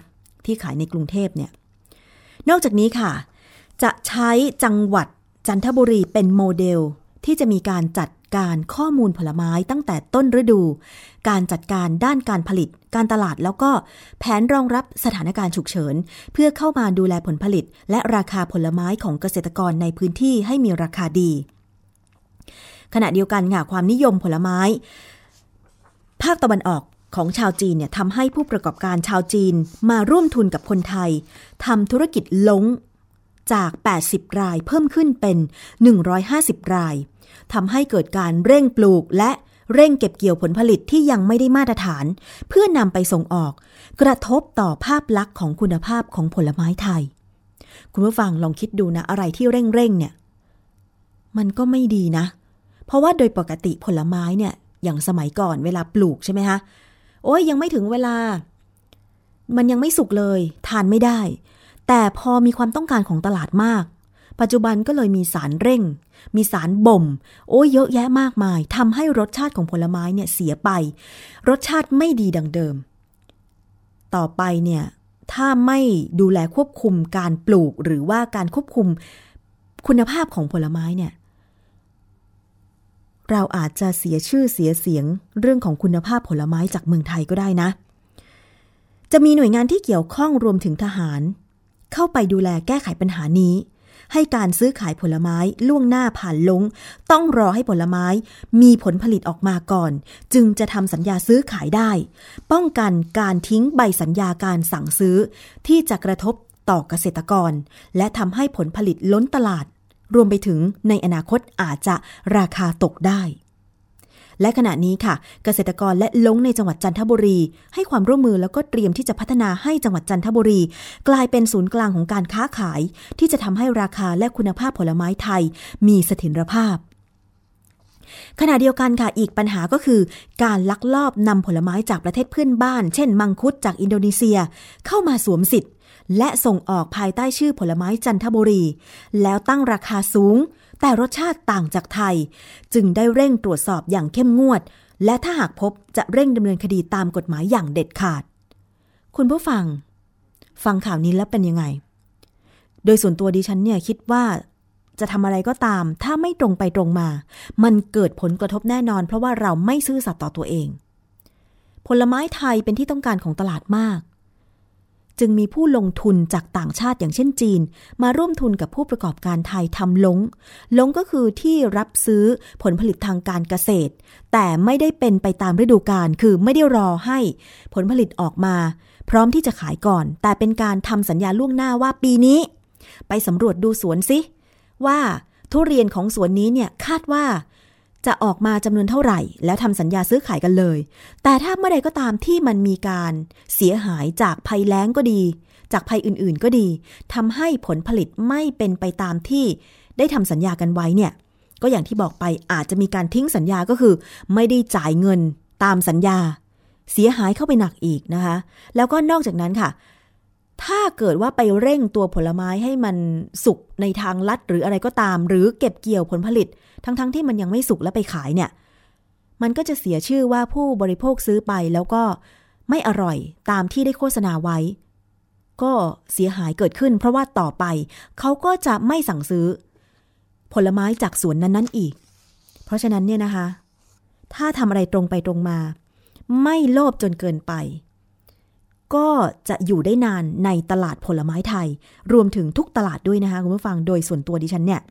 ที่ขายในกรุงเทพเนี่ย นอกจากนี้ค่ะ จะใช้จังหวัดจันทบุรีเป็นโมเดลที่จะมีการจัดการข้อมูลผลไม้ตั้งแต่ต้นฤดู การจัดการด้านการผลิต การตลาดแล้วก็แผนรองรับสถานการณ์ฉุกเฉิน เพื่อเข้ามาดูแลผลผลิต และราคาผลไม้ของเกษตรกรในพื้นที่ให้มีราคาดี ขณะเดียวกันค่ะความนิยมผลไม้ ภาคตะวันออกของชาวจีนเนี่ยทำให้ผู้ประกอบการชาวจีนมาร่วมทุนกับคนไทยทำธุรกิจล้งจาก 80 รายเพิ่มขึ้นเป็น 150 รายทำให้เกิดการเร่งปลูกและเร่งเก็บเกี่ยวผลผลิตที่ยังไม่ได้มาตรฐาน เพื่อนำไปส่งออก กระทบต่อภาพลักษณ์ของคุณภาพของผลไม้ไทย คุณผู้ฟังลองคิดดูนะ อะไรที่เร่งเร่งเนี่ย มันก็ไม่ดีนะ เพราะว่าโดยปกติผลไม้เนี่ยอย่างสมัยก่อนเวลาปลูกใช่ไหมคะโอ้ยยังไม่ถึงเวลา มันยังไม่สุกเลย ทานไม่ได้ แต่พอมีความต้องการของตลาดมาก ปัจจุบันก็เลยมีสารเร่ง มีสารบ่ม โอ้ยเยอะแยะมากมายทำให้รสชาติของผลไม้เนี่ยเสียไป รสชาติไม่ดีดังเดิม ต่อไปเนี่ยถ้าไม่ดูแลควบคุมการปลูกหรือว่าการควบคุมคุณภาพของผลไม้เนี่ย เราอาจจะเสียชื่อเสียเสียงเรื่องของคุณภาพผลไม้จากเมืองไทยก็ได้นะ จะมีหน่วยงานที่เกี่ยวข้องรวมถึงทหาร เข้าไปดูแลแก้ไขปัญหานี้ ให้การซื้อขายผลไม้ล่วงหน้าผ่านลง ต้องรอให้ผลไม้ มีผลผลิตออกมาก่อน จึงจะทำสัญญาซื้อขายได้ ป้องกันการทิ้งใบสัญญาการสั่งซื้อ ที่จะกระทบต่อเกษตรกร และทำให้ผลผลิตล้นตลาด รวมไปถึงในอนาคตอาจจะราคาตกได้ และขณะนี้ค่ะ เกษตรกรและลงในจังหวัดจันทบุรี ให้ความร่วมมือแล้วก็เตรียมที่จะพัฒนาให้จังหวัดจันทบุรี กลายเป็นศูนย์กลางของการค้าขาย ที่จะทำให้ราคาและคุณภาพผลไม้ไทย มีเสถียรภาพขณะเดียวกันค่ะ อีกปัญหาก็คือ การลักลอบนำผลไม้จากประเทศเพื่อนบ้าน เช่น มังคุดจากอินโดนีเซีย เข้ามาสวมสิทธิ์ และส่งออกภายใต้ชื่อผลไม้จันทบุรี แล้วตั้งราคาสูง แต่รสชาติต่างจากไทย จึงได้เร่งตรวจสอบอย่างเข้มงวด และถ้าหากพบจะเร่งดำเนินคดีตามกฎหมายอย่างเด็ดขาด คุณผู้ฟัง ฟังข่าวนี้แล้วเป็นยังไง โดยส่วนตัวดิฉันเนี่ยคิดว่าจะทำอะไรก็ตาม ถ้าไม่ตรงไปตรงมา มันเกิดผลกระทบแน่นอน เพราะว่าเราไม่ซื่อสัตย์ต่อตัวเอง ผลไม้ไทยเป็นที่ต้องการของตลาดมาก จึงมีผู้ลงทุนจากต่างชาติอย่างเช่นจีน มาร่วมทุนกับผู้ประกอบการไทยทำลงลงก็คือที่รับซื้อผลผลิตทางการเกษตร แต่ไม่ได้เป็นไปตามฤดูกาลคือไม่ได้รอให้ผลผลิตออกมา พร้อมที่จะขายก่อน แต่เป็นการทำสัญญาล่วงหน้าว่าปีนี้ ไปสำรวจดูสวนสิว่าทุเรียนของสวนนี้เนี่ยคาดว่า จะออกมาจำนวนเท่าไหร่ แล้วทำสัญญาซื้อขายกันเลย แต่ถ้าเมื่อใดก็ตามที่มันมีการเสียหายจากภัยแล้งก็ดี จากภัยอื่นๆก็ดีทำให้ผลผลิตไม่เป็นไปตามที่ได้ทำสัญญากันไว้เนี่ย ก็อย่างที่บอกไปอาจจะมีการทิ้งสัญญาก็คือ ไม่ได้จ่ายเงินตามสัญญา เสียหายเข้าไปหนักอีกนะคะ แล้วก็นอกจากนั้นค่ะ ถ้าเกิดว่าไปเร่งตัวผลไม้ให้มันสุกในทางลัดหรืออะไรก็ตาม หรือเก็บเกี่ยวผลผลิต ทั้งๆทที่มันยังไม่สุกแล้วไปขายเนี่ย มันก็จะเสียชื่อว่าผู้บริโภคซื้อไปแล้วก็ไม่อร่อยตามที่ได้โฆษณาไว้ ก็เสียหายเกิดขึ้น เพราะว่าต่อไปเขาก็จะไม่สั่งซื้อ ผลไม้จากสวนนั้นๆอีก เพราะฉะนั้นเนี่ยนะคะ ถ้าทำอะไรตรงไปตรงมา ไม่โลภจนเกินไป ก็จะอยู่ได้นานในตลาดผลไม้ไทย รวมถึงทุกตลาดด้วยนะคะคุณผู้ฟังโดยส่วนตัวดิฉันเนี่ย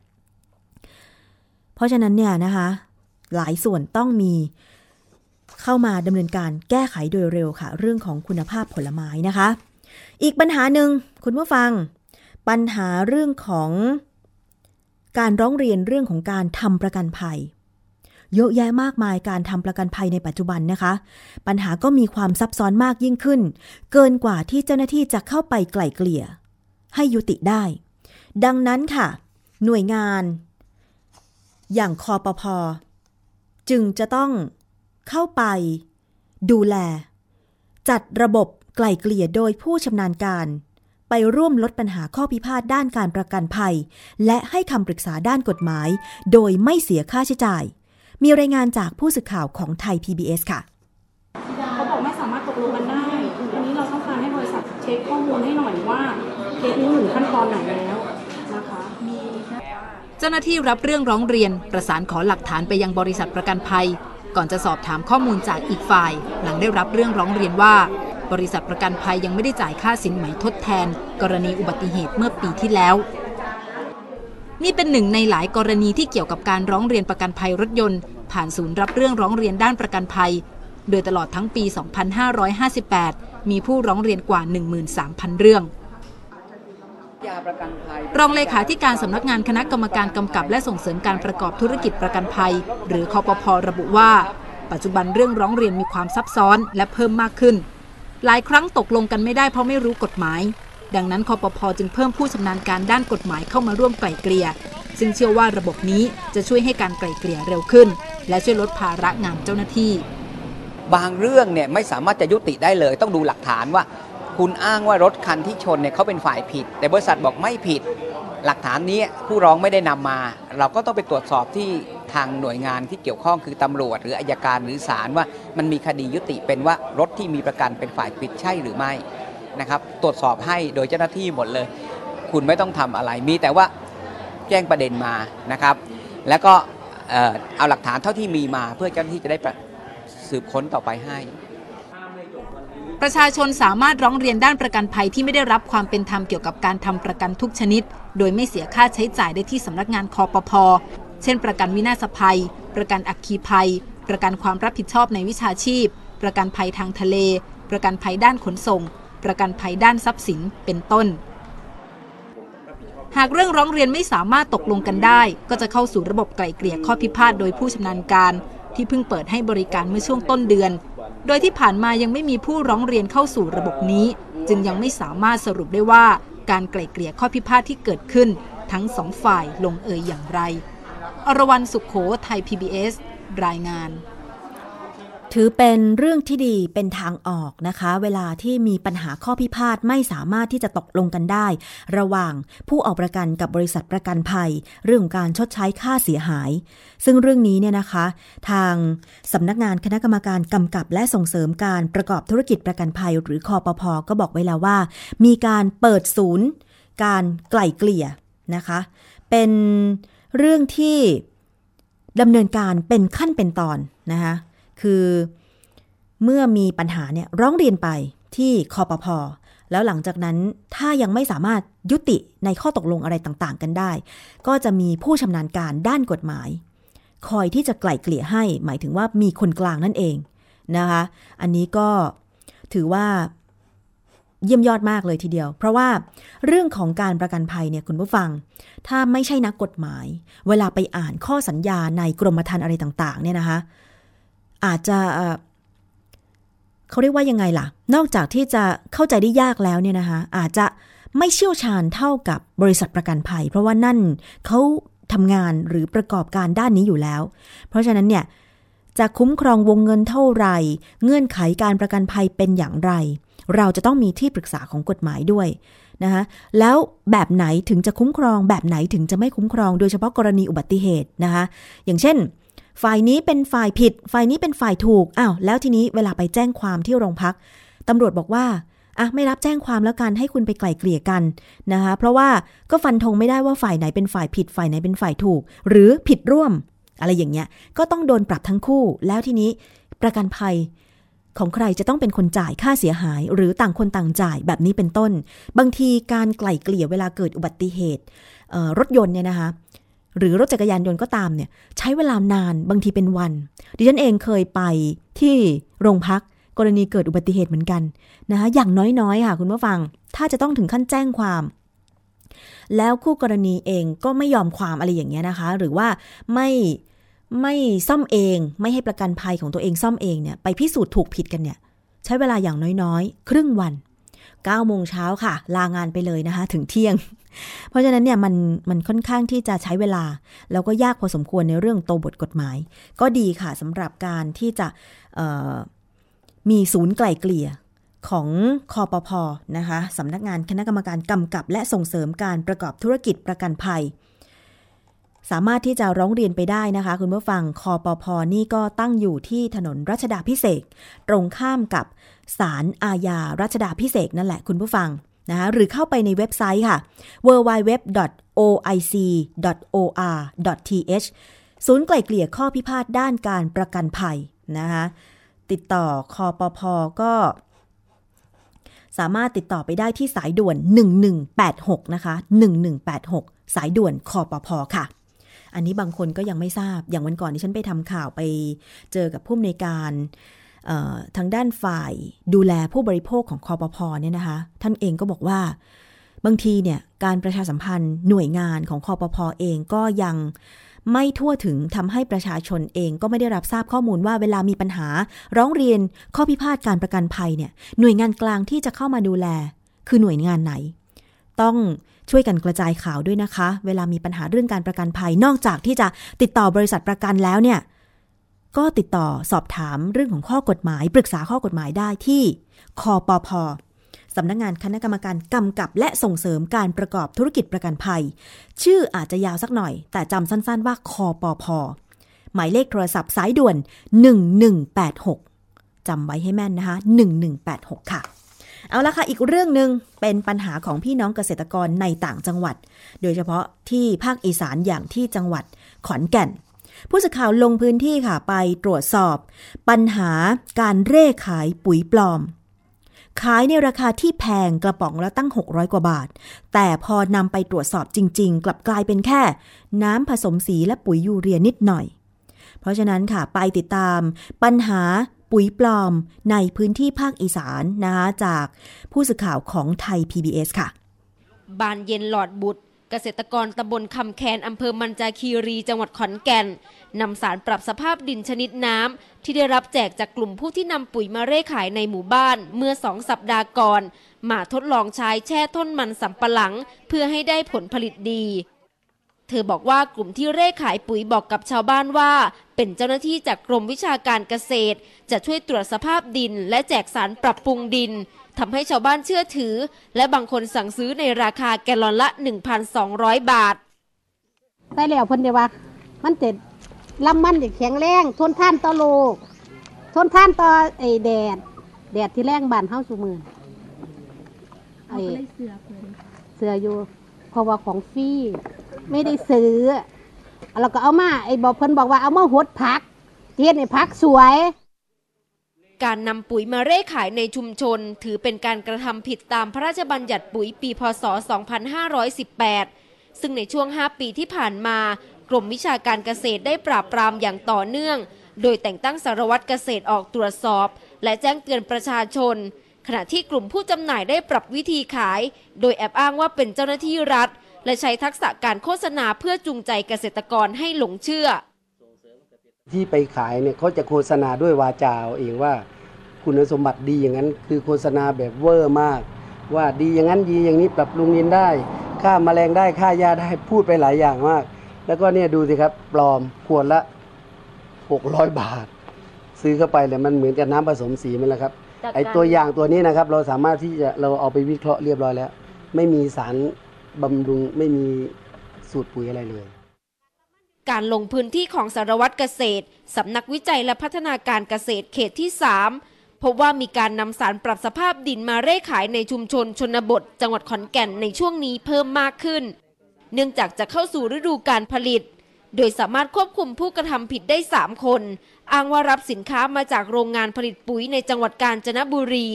เพราะฉะนั้นเนี่ยนะคะ หลายส่วนต้องมีเข้ามาดำเนินการแก้ไขโดยเร็วค่ะ เรื่องของคุณภาพผลไม้นะคะ อีกปัญหาหนึ่งคุณผู้ฟัง ปัญหาเรื่องของการร้องเรียนเรื่องของการทำประกันภัย เยอะแยะมากมายการทำประกันภัยในปัจจุบันนะคะ ปัญหาก็มีความซับซ้อนมากยิ่งขึ้น เกินกว่าที่เจ้าหน้าที่จะเข้าไปไกล่เกลี่ย ให้ยุติได้ ดังนั้นค่ะ หน่วยงาน อย่างคอปพจึงจะต้องเข้าไป ดูแล จัดระบบไกล่เกลี่ยโดยผู้ชำนาญการไปร่วมลดปัญหาข้อพิพาทด้านการประกันภัย และให้คำปรึกษาด้านกฎหมาย โดยไม่เสียค่าใช้จ่าย มีรายงานจากผู้สื่อข่าวของไทย PBS ค่ะเขาบอกไม่สามารถตกลงกันได้อันนี้เราต้องการให้บริษัทเช็คข้อมูลให้หน่อยว่าเคสนี้ถึงขั้นตอนไหนแล้วนะคะมีเจ้าหน้าที่รับเรื่องร้องเรียนประสานขอหลักฐานไปยังบริษัทประกันภัย ก่อนจะสอบถามข้อมูลจากอีกฝ่าย หลังได้รับเรื่องร้องเรียนว่า บริษัทประกันภัยยังไม่ได้จ่ายค่าสินไหมทดแทน กรณีอุบัติเหตุเมื่อปีที่แล้วนี่เป็นหนึ่งในหลายกรณีที่เกี่ยวกับการร้องเรียนประกันภัยรถยนต์ ผ่านศูนย์รับเรื่องร้องเรียนด้านประกันภัย โดยตลอดทั้งปี 2558 มีผู้ร้องเรียนกว่า 13,000 เรื่องรองเลขาธิการสำนักงานคณะกรรมการกำกับและส่งเสริมการประกอบธุรกิจประกันภัย หรือคอปพระบุว่า ปัจจุบันเรื่องร้องเรียนมีความซับซ้อนและเพิ่มมากขึ้น หลายครั้งตกลงกันไม่ได้เพราะไม่รู้กฎหมาย ดังนั้นคอปพจึงเพิ่มผู้ชำนาญการด้านกฎหมายเข้ามาร่วมไกล่เกลี่ย ซึ่งเชื่อว่าระบบนี้จะช่วยให้การไกล่เกลี่ยเร็วขึ้น และช่วยลดภาระงานเจ้าหน้าที่ บางเรื่องเนี่ยไม่สามารถจะยุติได้เลย ต้องดูหลักฐานว่า คุณอ้างว่ารถคันที่ชนเนี่ยเขาเป็นฝ่ายผิด แต่บริษัทบอกไม่ผิด หลักฐานนี้ผู้ร้องไม่ได้นำมา เราก็ต้องไปตรวจสอบที่ทางหน่วยงานที่เกี่ยวข้องคือตำรวจ หรืออายการหรือศาลว่ามันมีคดียุติเป็นว่ารถที่มีประกันเป็นฝ่ายผิดใช่หรือไม่นะครับ ตรวจสอบให้โดยเจ้าหน้าที่หมดเลย คุณไม่ต้องทำอะไรมีแต่ว่า แจ้งประเด็นมานะครับ แล้วก็เอาหลักฐานเท่าที่มีมาเพื่อเจ้าหน้าที่จะได้สืบค้นต่อไปให้ ประชาชนสามารถร้องเรียนด้านประกันภัยที่ไม่ได้รับความเป็นธรรมเกี่ยวกับการทำประกันทุกชนิด โดยไม่เสียค่าใช้จ่ายได้ที่สำนักงานคอปพอเช่น ประกันวินาศภัย ประกันอัคคีภัย ประกันความรับผิดชอบในวิชาชีพ ประกันภัยทางทะเล ประกันภัยด้านขนส่ง ประกันภัยด้านทรัพย์สินเป็นต้น หากเรื่องร้องเรียนไม่สามารถตกลงกันได้ ก็จะเข้าสู่ระบบไกล่เกลี่ยข้อพิพาทโดยผู้ชำนาญการ ที่เพิ่งเปิดให้บริการเมื่อช่วงต้นเดือน โดยที่ผ่านมายังไม่มีผู้ร้องเรียนเข้าสู่ระบบนี้ จึงยังไม่สามารถสรุปได้ว่าการไกล่เกลี่ยข้อพิพาทที่เกิดขึ้น ทั้งสองฝ่ายลงเอยอย่างไร อรวรรณสุขโข ไทย PBS รายงาน ถือเป็นเรื่องที่ดีเป็นทางออกนะคะ เวลาที่มีปัญหาข้อพิพาทไม่สามารถที่จะตกลงกันได้ ระหว่างผู้ออกประกันกับบริษัทประกันภัย เรื่องการชดใช้ค่าเสียหาย ซึ่งเรื่องนี้เนี่ยนะคะ ทางสำนักงานคณะกรรมการกำกับและส่งเสริมการประกอบธุรกิจประกันภัย หรือคอปพอก็บอกไว้แล้วว่า มีการเปิดศูนย์ การไกล่เกลี่ยนะคะ เป็นเรื่องที่ดำเนินการเป็นขั้นเป็นตอนนะคะ คือเมื่อมีปัญหาเนี่ยร้องเรียนไปที่คอปพอแล้วหลังจากนั้นถ้ายังไม่สามารถยุติในข้อตกลงอะไรต่างๆ กันได้ ก็จะมีผู้ชำนาญการด้านกฎหมาย คอยที่จะไกล่เกลี่ยให้ หมายถึงว่ามีคนกลางนั่นเองนะคะ อันนี้ก็ถือว่าเยี่ยมยอดมากเลยทีเดียว เพราะว่าเรื่องของการประกันภัยเนี่ยคุณผู้ฟัง ถ้าไม่ใช่นักกฎหมาย เวลาไปอ่านข้อสัญญาในกรมธรรม์อะไรต่าง ๆ เนี่ยนะคะ อาจจะเขาเรียกว่ายังไงล่ะ นอกจากที่จะเข้าใจได้ยากแล้วเนี่ยนะคะ อาจจะไม่เชี่ยวชาญเท่ากับบริษัทประกันภัย เพราะว่านั่นเขาทำงานหรือประกอบการด้านนี้อยู่แล้ว เพราะฉะนั้นเนี่ยจะคุ้มครองวงเงินเท่าไหร่ เงื่อนไขการประกันภัยเป็นอย่างไร เราจะต้องมีที่ปรึกษาของกฎหมายด้วยนะคะแล้วแบบไหนถึงจะคุ้มครอง แบบไหนถึงจะไม่คุ้มครอง โดยเฉพาะกรณีอุบัติเหตุนะคะอย่างเช่น ฝ่ายนี้เป็นฝ่ายผิด ฝ่ายนี้เป็นฝ่ายถูกอ้าวแล้วทีนี้เวลาไปแจ้งความที่โรงพักตำรวจบอกว่าอะไม่รับแจ้งความแล้วกันให้คุณไปไกล่เกลี่ยกันนะคะเพราะว่าก็ฟันธงไม่ได้ว่าฝ่ายไหนเป็นฝ่ายผิด ฝ่ายไหนเป็นฝ่ายถูก หรือผิดร่วม อะไรอย่างเงี้ยก็ต้องโดนปรับทั้งคู่ แล้วทีนี้ประกันภัยของใครจะต้องเป็นคนจ่ายค่าเสียหาย หรือต่างคนต่างจ่ายแบบนี้เป็นต้น บางทีการไกล่เกลี่ยเวลาเกิดอุบัติเหตุรถยนต์เนี่ยนะคะ หรือรถจักรยานยนต์ก็ตามเนี่ยใช้เวลานานบางทีเป็นวัน ดิฉันเองเคยไปที่โรงพักกรณีเกิดอุบัติเหตุเหมือนกันนะคะอย่างน้อยๆค่ะคุณผู้ฟัง ถ้าจะต้องถึงขั้นแจ้งความ แล้วคู่กรณีเองก็ไม่ยอมความอะไรอย่างเงี้ยนะคะ หรือว่าไม่ไม่ซ่อมเองไม่ให้ประกันภัยของตัวเองซ่อมเองเนี่ยไปพิสูจน์ถูกผิดกันเนี่ย ใช้เวลาอย่างน้อยๆ ครึ่งวัน9โมงเช้าค่ะ ลางานไปเลยนะคะ ถึงเที่ยง เพราะฉะนั้นเนี่ยมันมันค่อนข้างที่จะใช้เวลา แล้วก็ยากพอสมควรในเรื่องโตวบทกฎหมาย ก็ดีค่ะสำหรับการที่จะมีศูนย์ไกล่เกลี่ยของคอปพนะคะสำนักงานคณะกรรมการกำกับ และส่งเสริมการประกอบธุรกิจประกันภัย สามารถที่จะร้องเรียนไปได้นะคะ คุณผู้ฟังคอปพนี่ก็ตั้งอยู่ที่ถนนรัชดาพิเศษตรงข้ามกับศาลอาญารัชดาพิเศษนั่นแหละคุณผู้ฟัง นะคะหรือเข้าไปในเว็บไซต์ค่ะ www.oic.or.th ศูนย์ไกล่เกลี่ยข้อพิพาทด้านการประกันภัยนะคะติดต่อคอปพก็ สามารถติดต่อไปได้ที่สายด่วน 1186 นะคะ 1186 สายด่วนคอปพค่ะ อันนี้บางคนก็ยังไม่ทราบอย่างวันก่อนที่ฉันไปทำข่าวไปเจอกับผู้อำนวยการ ทางด้านฝ่ายดูแลผู้บริโภคของคอปพเนี่ยนะคะ ท่านเองก็บอกว่า บางทีเนี่ยการประชาสัมพันธ์หน่วยงานของคอปพเองก็ยังไม่ทั่วถึงทำให้ประชาชนเองก็ไม่ได้รับทราบข้อมูลว่าเวลามีปัญหา ร้องเรียนข้อพิพาทการประกันภัยเนี่ยหน่วยงานกลางที่จะเข้ามาดูแล คือหน่วยงานไหน ต้องช่วยกันกระจายข่าวด้วยนะคะ เวลามีปัญหาเรื่องการประกันภัย นอกจากที่จะติดต่อบริษัทประกันแล้วเนี่ย ก็ติดต่อสอบถามเรื่องของข้อกฎหมาย ปรึกษาข้อกฎหมายได้ที่คอปพสำนักงงานคณะกรรมการกำกับและส่งเสริมการประกอบธุรกิจประกันภัย ชื่ออาจจะยาวสักหน่อย แต่จำสั้นๆว่าคอปพหมายเลขโทรศัพท์สายด่วน 1186จำไว้ให้แม่นนะคะ 1186 ค่ะ เอาละค่ะ อีกเรื่องหนึ่งเป็นปัญหาของพี่น้องเกษตรกรในต่างจังหวัด โดยเฉพาะที่ภาคอีสานอย่างที่จังหวัดขอนแก่น ผู้สื่อข่าวลงพื้นที่ค่ะไปตรวจสอบ ปัญหาการเร่ขายปุ๋ยปลอม ขายในราคาที่แพงกระป๋องละตั้ง 600 กว่าบาท แต่พอนำไปตรวจสอบจริง ๆ กลับกลายเป็นแค่ น้ำผสมสีและปุ๋ยยูเรียนิดหน่อย เพราะฉะนั้นค่ะไปติดตามปัญหาปุ๋ยปลอมในพื้นที่ภาคอีสานนะคะจากผู้สื่อข่าวของไทย PBS ค่ะ บานเย็นหลอดบุตร เกษตรกรตำบลคำแคนอำเภอมันจาคีรีจังหวัดขอนแก่นนำสารปรับสภาพดินชนิดน้ำที่ได้รับแจกจากกลุ่มผู้ที่นำปุ๋ยมาเร่ขายในหมู่บ้านเมื่อสองสัปดาห์ก่อน มาทดลองใช้แช่ต้นมันสำปะหลัง เพื่อให้ได้ผลผลิตดี เธอบอกว่ากลุ่มที่เร่ขายปุ๋ยบอกกับชาวบ้านว่า เป็นเจ้าหน้าที่จากกรมวิชาการเกษตร จะช่วยตรวจสภาพดิน และแจกสารปรับปรุงดิน ทำให้ชาวบ้านเชื่อถือ และบางคนสั่งซื้อในราคาแกลลอนละ 1,200 บาทใส่แล้วเพิ่นเดียวว่า มันจะลำมันจะแข็งแรงทนท่านต่อโลก ทนท่านต่อไอ้แดด แดดที่แรงบานเฮาสุมือไอ้เสืออยู่เพราะว่าของฟรีไม่ได้ซื้อเราก็เอามาไอ้บอกเพิ่นบอกว่าเอามาหดผักเทียนในผักสวย การนำปุ๋ยมาเร่ขายในชุมชน ถือเป็นการกระทำผิดตามพระราชบัญญัติปุ๋ยปีพศ 2518 ซึ่งในช่วง 5 ปีที่ผ่านมา กรมวิชาการเกษตรได้ปราบปรามอย่างต่อเนื่อง โดยแต่งตั้งสารวัตรเกษตรออกตรวจสอบ และแจ้งเตือนประชาชน ขณะที่กลุ่มผู้จำหน่ายได้ปรับวิธีขาย โดยแอบอ้างว่าเป็นเจ้าหน้าที่รัฐ และใช้ทักษะการโฆษณาเพื่อจูงใจเกษตรกรให้หลงเชื่อ ที่ไปขายเนี่ยเขาจะโฆษณาด้วยวาจาเอาเองว่าคุณสมบัติดีอย่างนั้น คือโฆษณาแบบเวอร์มาก ว่าดีอย่างนั้นดีอย่างนี้ปรับปรุงดินได้ฆ่าแมลงได้ฆ่ายาได้พูดไปหลายอย่างมาก แล้วก็เนี่ยดูสิครับปลอมขวดละ 600 บาท ซื้อเข้าไปเลยมันเหมือนกับน้ำผสมสีมันแหละครับจากการไอตัวอย่างตัวนี้นะครับ เราสามารถที่จะเราเอาไปวิเคราะห์เรียบร้อยแล้ว ไม่มีสารบำรุงไม่มีสูตรปุ๋ยอะไรเลย การลงพื้นที่ของสารวัตรเกษตรสำนักวิจัยและพัฒนาการเกษตรเขตที่ 3 พบว่ามีการนำสารปรับสภาพดินมาเร่ขายในชุมชนชนบท จังหวัดขอนแก่นในช่วงนี้เพิ่มมากขึ้น เนื่องจากจะเข้าสู่ฤดูการผลิต โดยสามารถควบคุมผู้กระทำผิดได้ 3 คน อ้างว่ารับสินค้ามาจากโรงงานผลิตปุ๋ยในจังหวัดกาญจนบุรี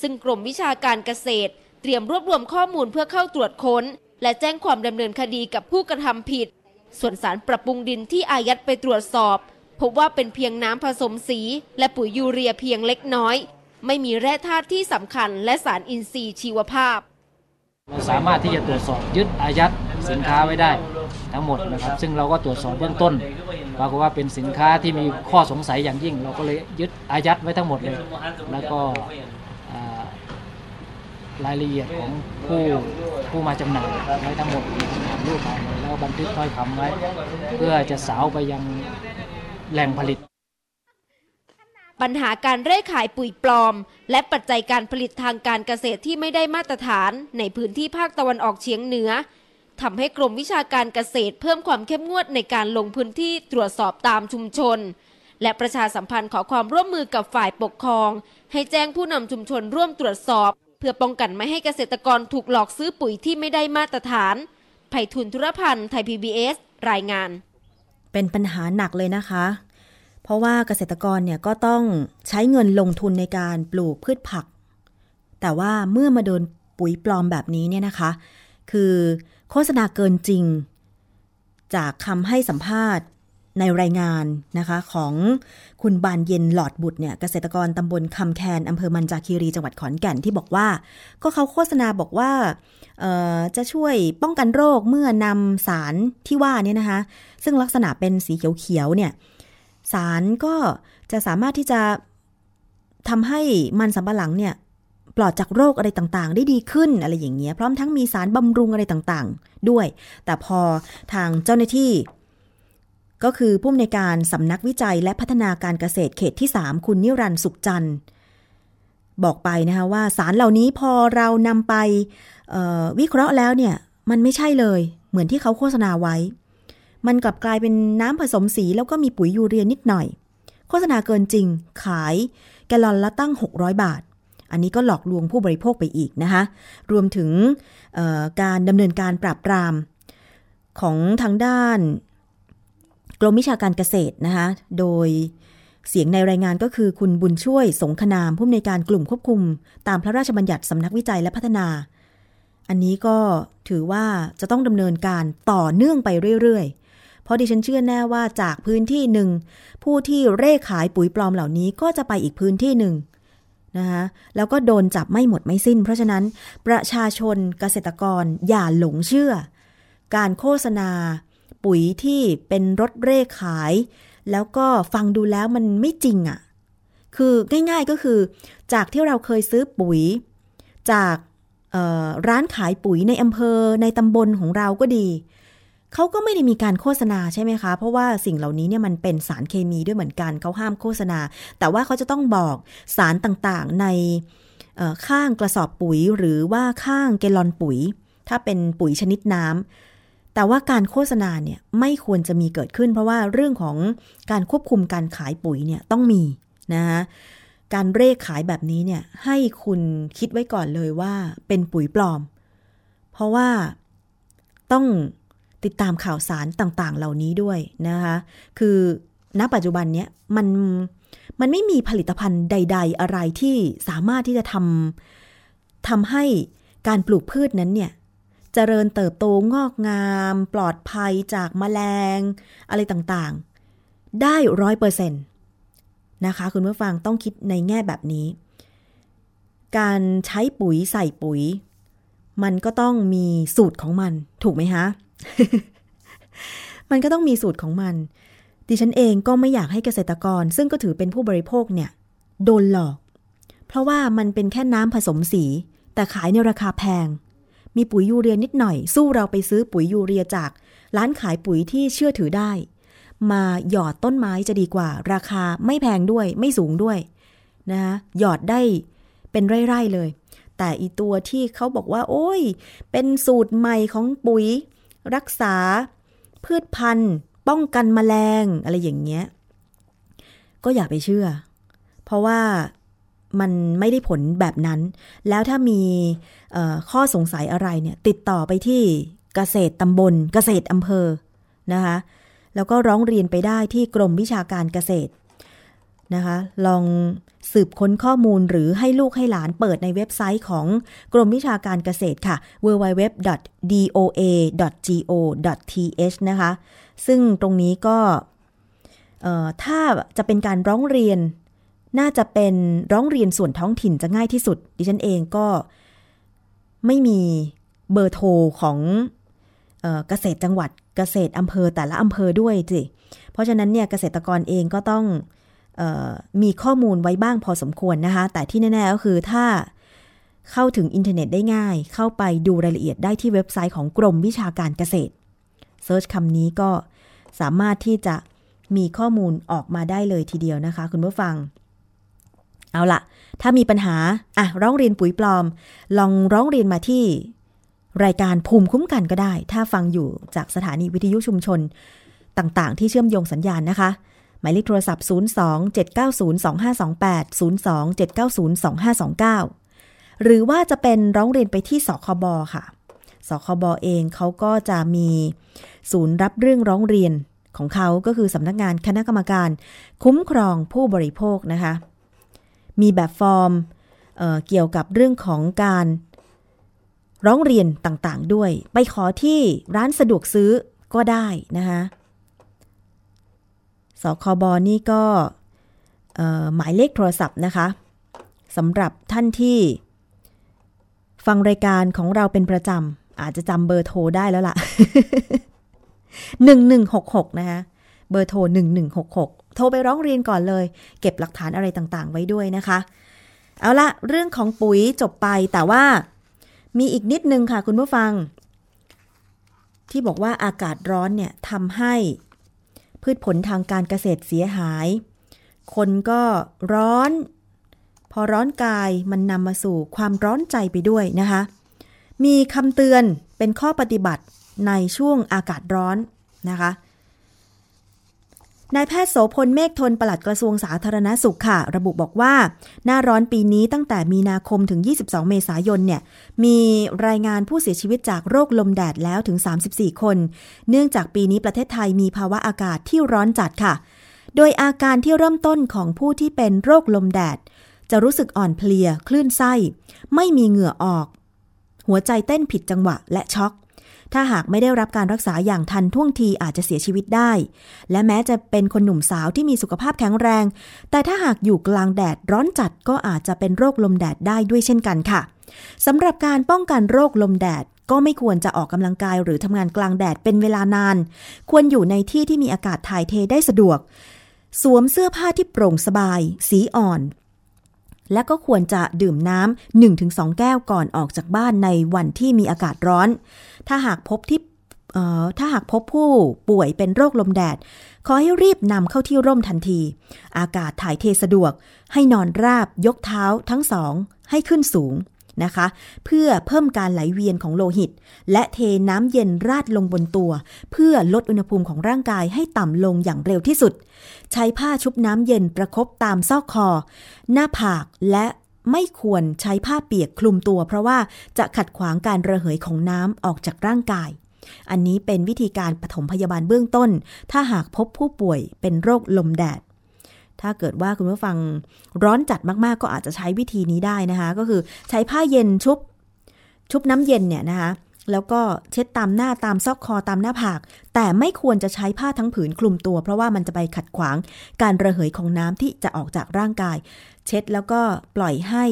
ซึ่งกรมวิชาการเกษตร เตรียมรวบรวมข้อมูลเพื่อเข้าตรวจค้น และแจ้งความดำเนินคดีกับผู้กระทำผิด ส่วนสารปรับปรุงดินที่อายัดไปตรวจสอบ พบว่าเป็นเพียงน้ำผสมสี และปุ๋ยยูเรียเพียงเล็กน้อย ไม่มีแร่ธาตุที่สำคัญและสารอินทรีย์ชีวภาพเราสามารถที่จะตรวจสอบยึดอายัดสินค้าไว้ได้ทั้งหมดนะครับ ซึ่งเราก็ตรวจสอบเบื้องต้นปรากฏว่าเป็นสินค้าที่มีข้อสงสัยอย่างยิ่ง เราก็เลยยึดอายัดไว้ทั้งหมดเลย แล้วก็ รายละเอียดของผู้ผู้มาจำหน่ายไว้ทั้งหมดรูปถ่ายแล้วบันทึกถ้อยคำไว้ เพื่อจะสาวไปยังแหล่งผลิต ปัญหาการเร่ขายปุ๋ยปลอม และปัจจัยการผลิตทางการเกษตรที่ไม่ได้มาตรฐานในพื้นที่ภาคตะวันออกเฉียงเหนือทำให้กรมวิชาการเกษตรเพิ่มความเข้มงวดในการลงพื้นที่ตรวจสอบตามชุมชน และประชาสัมพันธ์ขอความร่วมมือกับฝ่ายปกครอง ให้แจ้งผู้นำชุมชนร่วมตรวจสอบ พื่อป้องกันไม่ให้เกษตรกรถูกหลอกซื้อปุ๋ยที่ไม่ได้มาตรฐานไผ่ทุนธุรพันธ์ไทย PBS รายงาน เป็นปัญหาหนักเลยนะคะ เพราะว่าเกษตรกรเนี่ยก็ต้องใช้เงินลงทุนในการปลูกพืชผัก แต่ว่าเมื่อมาโดนปุ๋ยปลอมแบบนี้เนี่ยนะคะ คือโฆษณาเกินจริง จากคำให้สัมภาษณ์ ในรายงานนะคะของคุณบานเย็นหลอดบุตรเนี่ยเกษตรกรตำบลคำแคนอำเภอมันจาคีรีจังหวัดขอนแก่นที่บอกว่า ก็เขาโฆษณาบอกว่าจะช่วยป้องกันโรคเมื่อนำสารที่ว่านี่นะคะ ซึ่งลักษณะเป็นสีเขียวๆเนี่ยสารก็จะสามารถที่จะทำให้มันสำปะหลังเนี่ยปลอดจากโรคอะไรต่างๆ ได้ดีขึ้นอะไรอย่างเงี้ยพร้อมทั้งมีสารบำรุงอะไรต่างๆ ด้วย แต่พอทางเจ้าหน้าที่ ก็คือผู้อำนวยการสำนักวิจัยและพัฒนาการเกษตรเขตที่ 3 คุณนิรันดร์สุขจันทร์บอกไปนะคะว่าสารเหล่านี้พอเรานำไปวิเคราะห์แล้วเนี่ยมันไม่ใช่เลย เหมือนที่เขาโฆษณาไว้ มันกลับกลายเป็นน้ำผสมสีแล้วก็มีปุ๋ยยูเรียนิดหน่อย โฆษณาเกินจริง ขายแกลลอนละตั้ง 600 บาท อันนี้ก็หลอกลวงผู้บริโภคไปอีกนะคะ รวมถึงการดำเนินการปราบปราม ของทางด้าน รมวิชาการเกษตรนะคะ โดยเสียงในรายงานก็คือคุณบุญช่วยสงคนามผู้อำนวยการกลุ่มควบคุม ตามพระราชบัญญัติสำนักวิจัยและพัฒนา อันนี้ก็ถือว่าจะต้องดำเนินการต่อเนื่องไปเรื่อยๆ เพราะดิฉันเชื่อแน่ว่าจากพื้นที่หนึ่ง ผู้ที่เร่ขายปุ๋ยปลอมเหล่านี้ก็จะไปอีกพื้นที่หนึ่งนะคะแล้วก็โดนจับไม่หมดไม่สิ้น เพราะฉะนั้นประชาชนเกษตรกรอย่าหลงเชื่อ การโฆษณา ปุ๋ยที่เป็นรถเร่ขาย แล้วก็ฟังดูแล้วมันไม่จริงอะ่ะ คือง่ายๆก็คือ จากที่เราเคยซื้อปุ๋ย จากร้านขายปุ๋ยในอำเภอในตำบลของเราก็ดี เขาก็ไม่ได้มีการโฆษณาใช่ไหมคะ เพราะว่าสิ่งเหล่านี้เนี่ยมันเป็นสารเคมีด้วยเหมือนกันเขาห้ามโฆษณา แต่ว่าเขาจะต้องบอกสารต่างๆในข้างกระสอบปุ๋ยหรือว่าข้างเกลอนปุ๋ย ถ้าเป็นปุ๋ยชนิดน้ำ แต่ว่าการโฆษณาเนี่ยไม่ควรจะมีเกิดขึ้น เพราะว่าเรื่องของการควบคุมการขายปุ๋ยเนี่ยต้องมีนะคะการเร่ขายแบบนี้เนี่ยให้คุณคิดไว้ก่อนเลยว่าเป็นปุ๋ยปลอม เพราะว่าต้องติดตามข่าวสารต่างๆ เหล่านี้ด้วยนะคะ คือณปัจจุบันเนี้ยมันมันไม่มีผลิตภัณฑ์ใด ๆ อะไรที่สามารถที่จะทำทำให้การปลูกพืชนั้นเนี่ย เจริญเติบโตงอกงาม ปลอดภัยจากแมลง อะไรต่างๆ ได้ร้อยเปอร์เซ็นต์นะคะคุณผู้ฟังต้องคิดในแง่แบบนี้ การใช้ปุ๋ยใส่ปุ๋ย มันก็ต้องมีสูตรของมัน ถูกไหมคะมันก็ต้องมีสูตรของมัน ดิฉันเองก็ไม่อยากให้เกษตรกร ซึ่งก็ถือเป็นผู้บริโภคเนี่ย โดนหลอก เพราะว่ามันเป็นแค่น้ำผสมสี แต่ขายในราคาแพง มีปุ๋ยยูเรียนิดหน่อย สู้เราไปซื้อปุ๋ยยูเรียจาก ร้านขายปุ๋ยที่เชื่อถือได้ มาหยอดต้นไม้จะดีกว่า ราคาไม่แพงด้วยไม่สูงด้วยนะคะหยอดได้เป็นไร่ๆเลย แต่อีตัวที่เขาบอกว่า โอ้ย เป็นสูตรใหม่ของปุ๋ย รักษา พืชพันธุ์ ป้องกันมแมลงอะไรอย่างเงี้ยก็อย่าไปเชื่อ เพราะว่า มันไม่ได้ผลแบบนั้น แล้วถ้ามีข้อสงสัยอะไรเนี่ย ติดต่อไปที่เกษตรตำบล เกษตรอำเภอนะคะ แล้วก็ร้องเรียนไปได้ที่กรมวิชาการเกษตรนะคะ ลองสืบค้นข้อมูลหรือให้ลูกให้หลานเปิดในเว็บไซต์ของกรมวิชาการเกษตรค่ะ www.doa.go.th นะคะ ซึ่งตรงนี้ก็ถ้าจะเป็นการร้องเรียน น่าจะเป็นร้องเรียนส่วนท้องถิ่นจะง่ายที่สุด ดิฉันเองก็ไม่มีเบอร์โทรของเออกษตรจังหวัดเกษตรอำเภอแต่ละอำเภอด้วยสิ เพราะฉะนั้นเนี่ยเกษตรกรเองก็ต้องออมีข้อมูลไว้บ้างพอสมควรนะคะ แต่ที่แน่ๆก็คือถ้าเข้าถึงอินเทอร์เน็ตได้ง่าย เข้าไปดูรายละเอียดได้ที่เว็บไซต์ของกรมวิชาการเกษตร search คำนี้ก็สามารถที่จะมีข้อมูลออกมาได้เลยทีเดียวนะคะ คุณผู้ฟัง เอาละถ้ามีปัญหาอะร้องเรียนปุ๋ยปลอม ลองร้องเรียนมาที่รายการภูมิคุ้มกันก็ได้ ถ้าฟังอยู่จากสถานีวิทยุชุมชน ต่างๆ ที่เชื่อมโยงสัญญาณนะคะ หมายเลขโทรศัพท์ 02-790-2528 02-790-2529 หรือว่าจะเป็นร้องเรียนไปที่สคบค่ะ สคบเองเขาก็จะมีศูนย์รับเรื่องร้องเรียนของเขาก็คือสำนักงานคณะกรรมการ คุ้มครองผู้บริโภคนะคะ มีแบบฟอร์มเเกี่ยวกับเรื่องของการร้องเรียนต่างๆด้วย ไปขอที่ร้านสะดวกซื้อก็ได้นะคะสคบนี่ก็หมายเลขโทรศัพท์นะคะสำหรับท่านที่ ฟังรายการของเราเป็นประจำอาจจะจำเบอร์โทรได้แล้วล่ะ 1166 นะคะเบอร์โทร 1166 โทรไปร้องเรียนก่อนเลย เก็บหลักฐานอะไรต่างๆ ไว้ด้วยนะคะ เอาละเรื่องของปุ๋ยจบไปแต่ว่ามีอีกนิดนึงค่ะคุณผู้ฟัง ที่บอกว่าอากาศร้อนเนี่ยทำให้พืชผลทางการเกษตรเสียหาย คนก็ร้อน พอร้อนกายมันนำมาสู่ความร้อนใจไปด้วยนะคะ มีคำเตือนเป็นข้อปฏิบัติในช่วงอากาศร้อนนะคะ นายแพทย์โสพลเมฆทนปลัดกระทรวงสาธารณสุขค่ะ ระบุบอกว่า หน้าร้อนปีนี้ตั้งแต่มีนาคมถึง 22 เมษายนเนี่ย มีรายงานผู้เสียชีวิตจากโรคลมแดดแล้วถึง 34 คน เนื่องจากปีนี้ประเทศไทยมีภาวะอากาศที่ร้อนจัดค่ะ โดยอาการที่เริ่มต้นของผู้ที่เป็นโรคลมแดด จะรู้สึกอ่อนเพลีย คลื่นไส้ ไม่มีเหงื่อออก หัวใจเต้นผิดจังหวะและช็อก ถ้าหากไม่ได้รับการรักษาอย่างทันท่วงทีอาจจะเสียชีวิตได้ และแม้จะเป็นคนหนุ่มสาวที่มีสุขภาพแข็งแรง แต่ถ้าหากอยู่กลางแดดร้อนจัดก็อาจจะเป็นโรคลมแดดได้ด้วยเช่นกันค่ะสำหรับการป้องกันโรคลมแดดก็ไม่ควรจะออกกำลังกายหรือทำงานกลางแดดเป็นเวลานาน ควรอยู่ในที่ที่มีอากาศถ่ายเทได้สะดวก สวมเสื้อผ้าที่โปร่งสบาย สีอ่อน และก็ควรจะดื่มน้ำ1-2 แก้วก่อนออกจากบ้านในวันที่มีอากาศร้อน ถ้าหากพบที่ถ้าหากพบผู้ป่วยเป็นโรคลมแดด ขอให้รีบนำเข้าที่ร่มทันที อากาศถ่ายเทสะดวก ให้นอนราบยกเท้าทั้งสอง ให้ขึ้นสูงนะคะ เพื่อเพิ่มการไหลเวียนของโลหิต และเทน้ำเย็นราดลงบนตัว เพื่อลดอุณหภูมิของร่างกายให้ต่ำลงอย่างเร็วที่สุด ใช้ผ้าชุบน้ำเย็นประคบตามซอกคอ หน้าผากและ ไม่ควรใช้ผ้าเปียกคลุมตัว เพราะว่าจะขัดขวางการระเหยของน้ำออกจากร่างกาย อันนี้เป็นวิธีการปฐมพยาบาลเบื้องต้น ถ้าหากพบผู้ป่วยเป็นโรคลมแดด ถ้าเกิดว่าคุณผู้ฟังร้อนจัดมากๆ ก็อาจจะใช้วิธีนี้ได้นะคะ ก็คือใช้ผ้าเย็นชุบชุบน้ำเย็นเนี่ยนะคะ แล้วก็เช็ดตามหน้าตามซอกคอตามหน้าผาก แต่ไม่ควรจะใช้ผ้าทั้งผืนคลุมตัว เพราะว่ามันจะไปขัดขวางการระเหยของน้ำที่จะออกจากร่างกาย เช็ดแล้วก็ปล่อยให้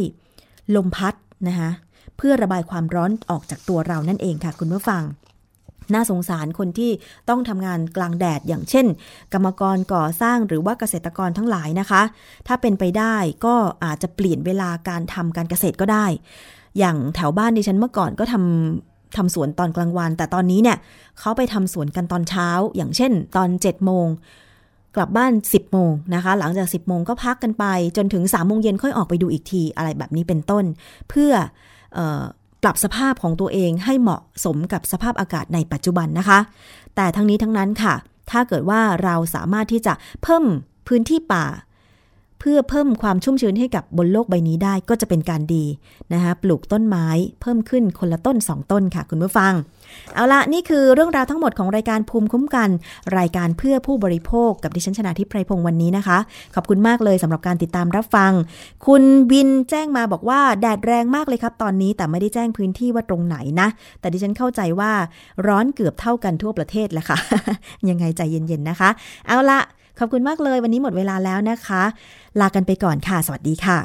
ลมพัดนะคะเพื่อระบายความร้อนออกจากตัวเรานั่นเองค่ะ คุณผู้ฟัง น่าสงสารคนที่ต้องทำงานกลางแดดอย่างเช่น กรรมกรก่อสร้างหรือว่าเกษตรกรทั้งหลายนะคะ ถ้าเป็นไปได้ก็อาจจะเปลี่ยนเวลาการทำการเกษตรก็ได้ อย่างแถวบ้านดิฉันเมื่อก่อนก็ทำ ทำสวนตอนกลางวัน แต่ตอนนี้เนี่ยเขาไปทำสวนกันตอนเช้า อย่างเช่น ตอน7จ็ดโมงกลับบ้าน 10โมงนะคะ หลังจาก 10โมงก็พักกันไป จนถึง3โมงเย็นค่อยออกไปดูอีกทีอะไรแบบนี้เป็นต้น เพื่อเออปรับสภาพของตัวเองให้เหมาะสมกับสภาพอากาศในปัจจุบันนะคะ แต่ทั้งนี้ทั้งนั้นค่ะ ถ้าเกิดว่าเราสามารถที่จะเพิ่มพื้นที่ป่า เพื่อเพิ่มความชุ่มชื้นให้กับบนโลกใบนี้ได้ก็จะเป็นการดีนะคะปลูกต้นไม้เพิ่มขึ้นคนละต้น 2 ต้นค่ะคุณผู้ฟัง เอาละนี่คือเรื่องราวทั้งหมดของรายการภูมิคุ้มกัน รายการเพื่อผู้บริโภคกับดิฉันชนาทิพไพรพงศ์วันนี้นะคะ ขอบคุณมากเลยสำหรับการติดตามรับฟัง คุณวินแจ้งมาบอกว่าแดดแรงมากเลยครับตอนนี้แต่ไม่ได้แจ้งพื้นที่ว่าตรงไหนนะ แต่ดิฉันเข้าใจว่าร้อนเกือบเท่ากันทั่วประเทศแหละค่ะยังไงใจเย็นๆนะคะ เอาละ ขอบคุณมากเลย วันนี้หมดเวลาแล้วนะคะ ลากันไปก่อนค่ะ สวัสดีค่ะ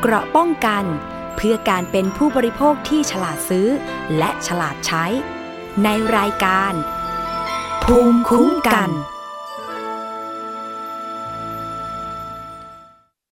เกราะป้องกัน เพื่อการเป็นผู้บริโภคที่ฉลาดซื้อ และฉลาดใช้ ในรายการ ภูมิคุ้มกัน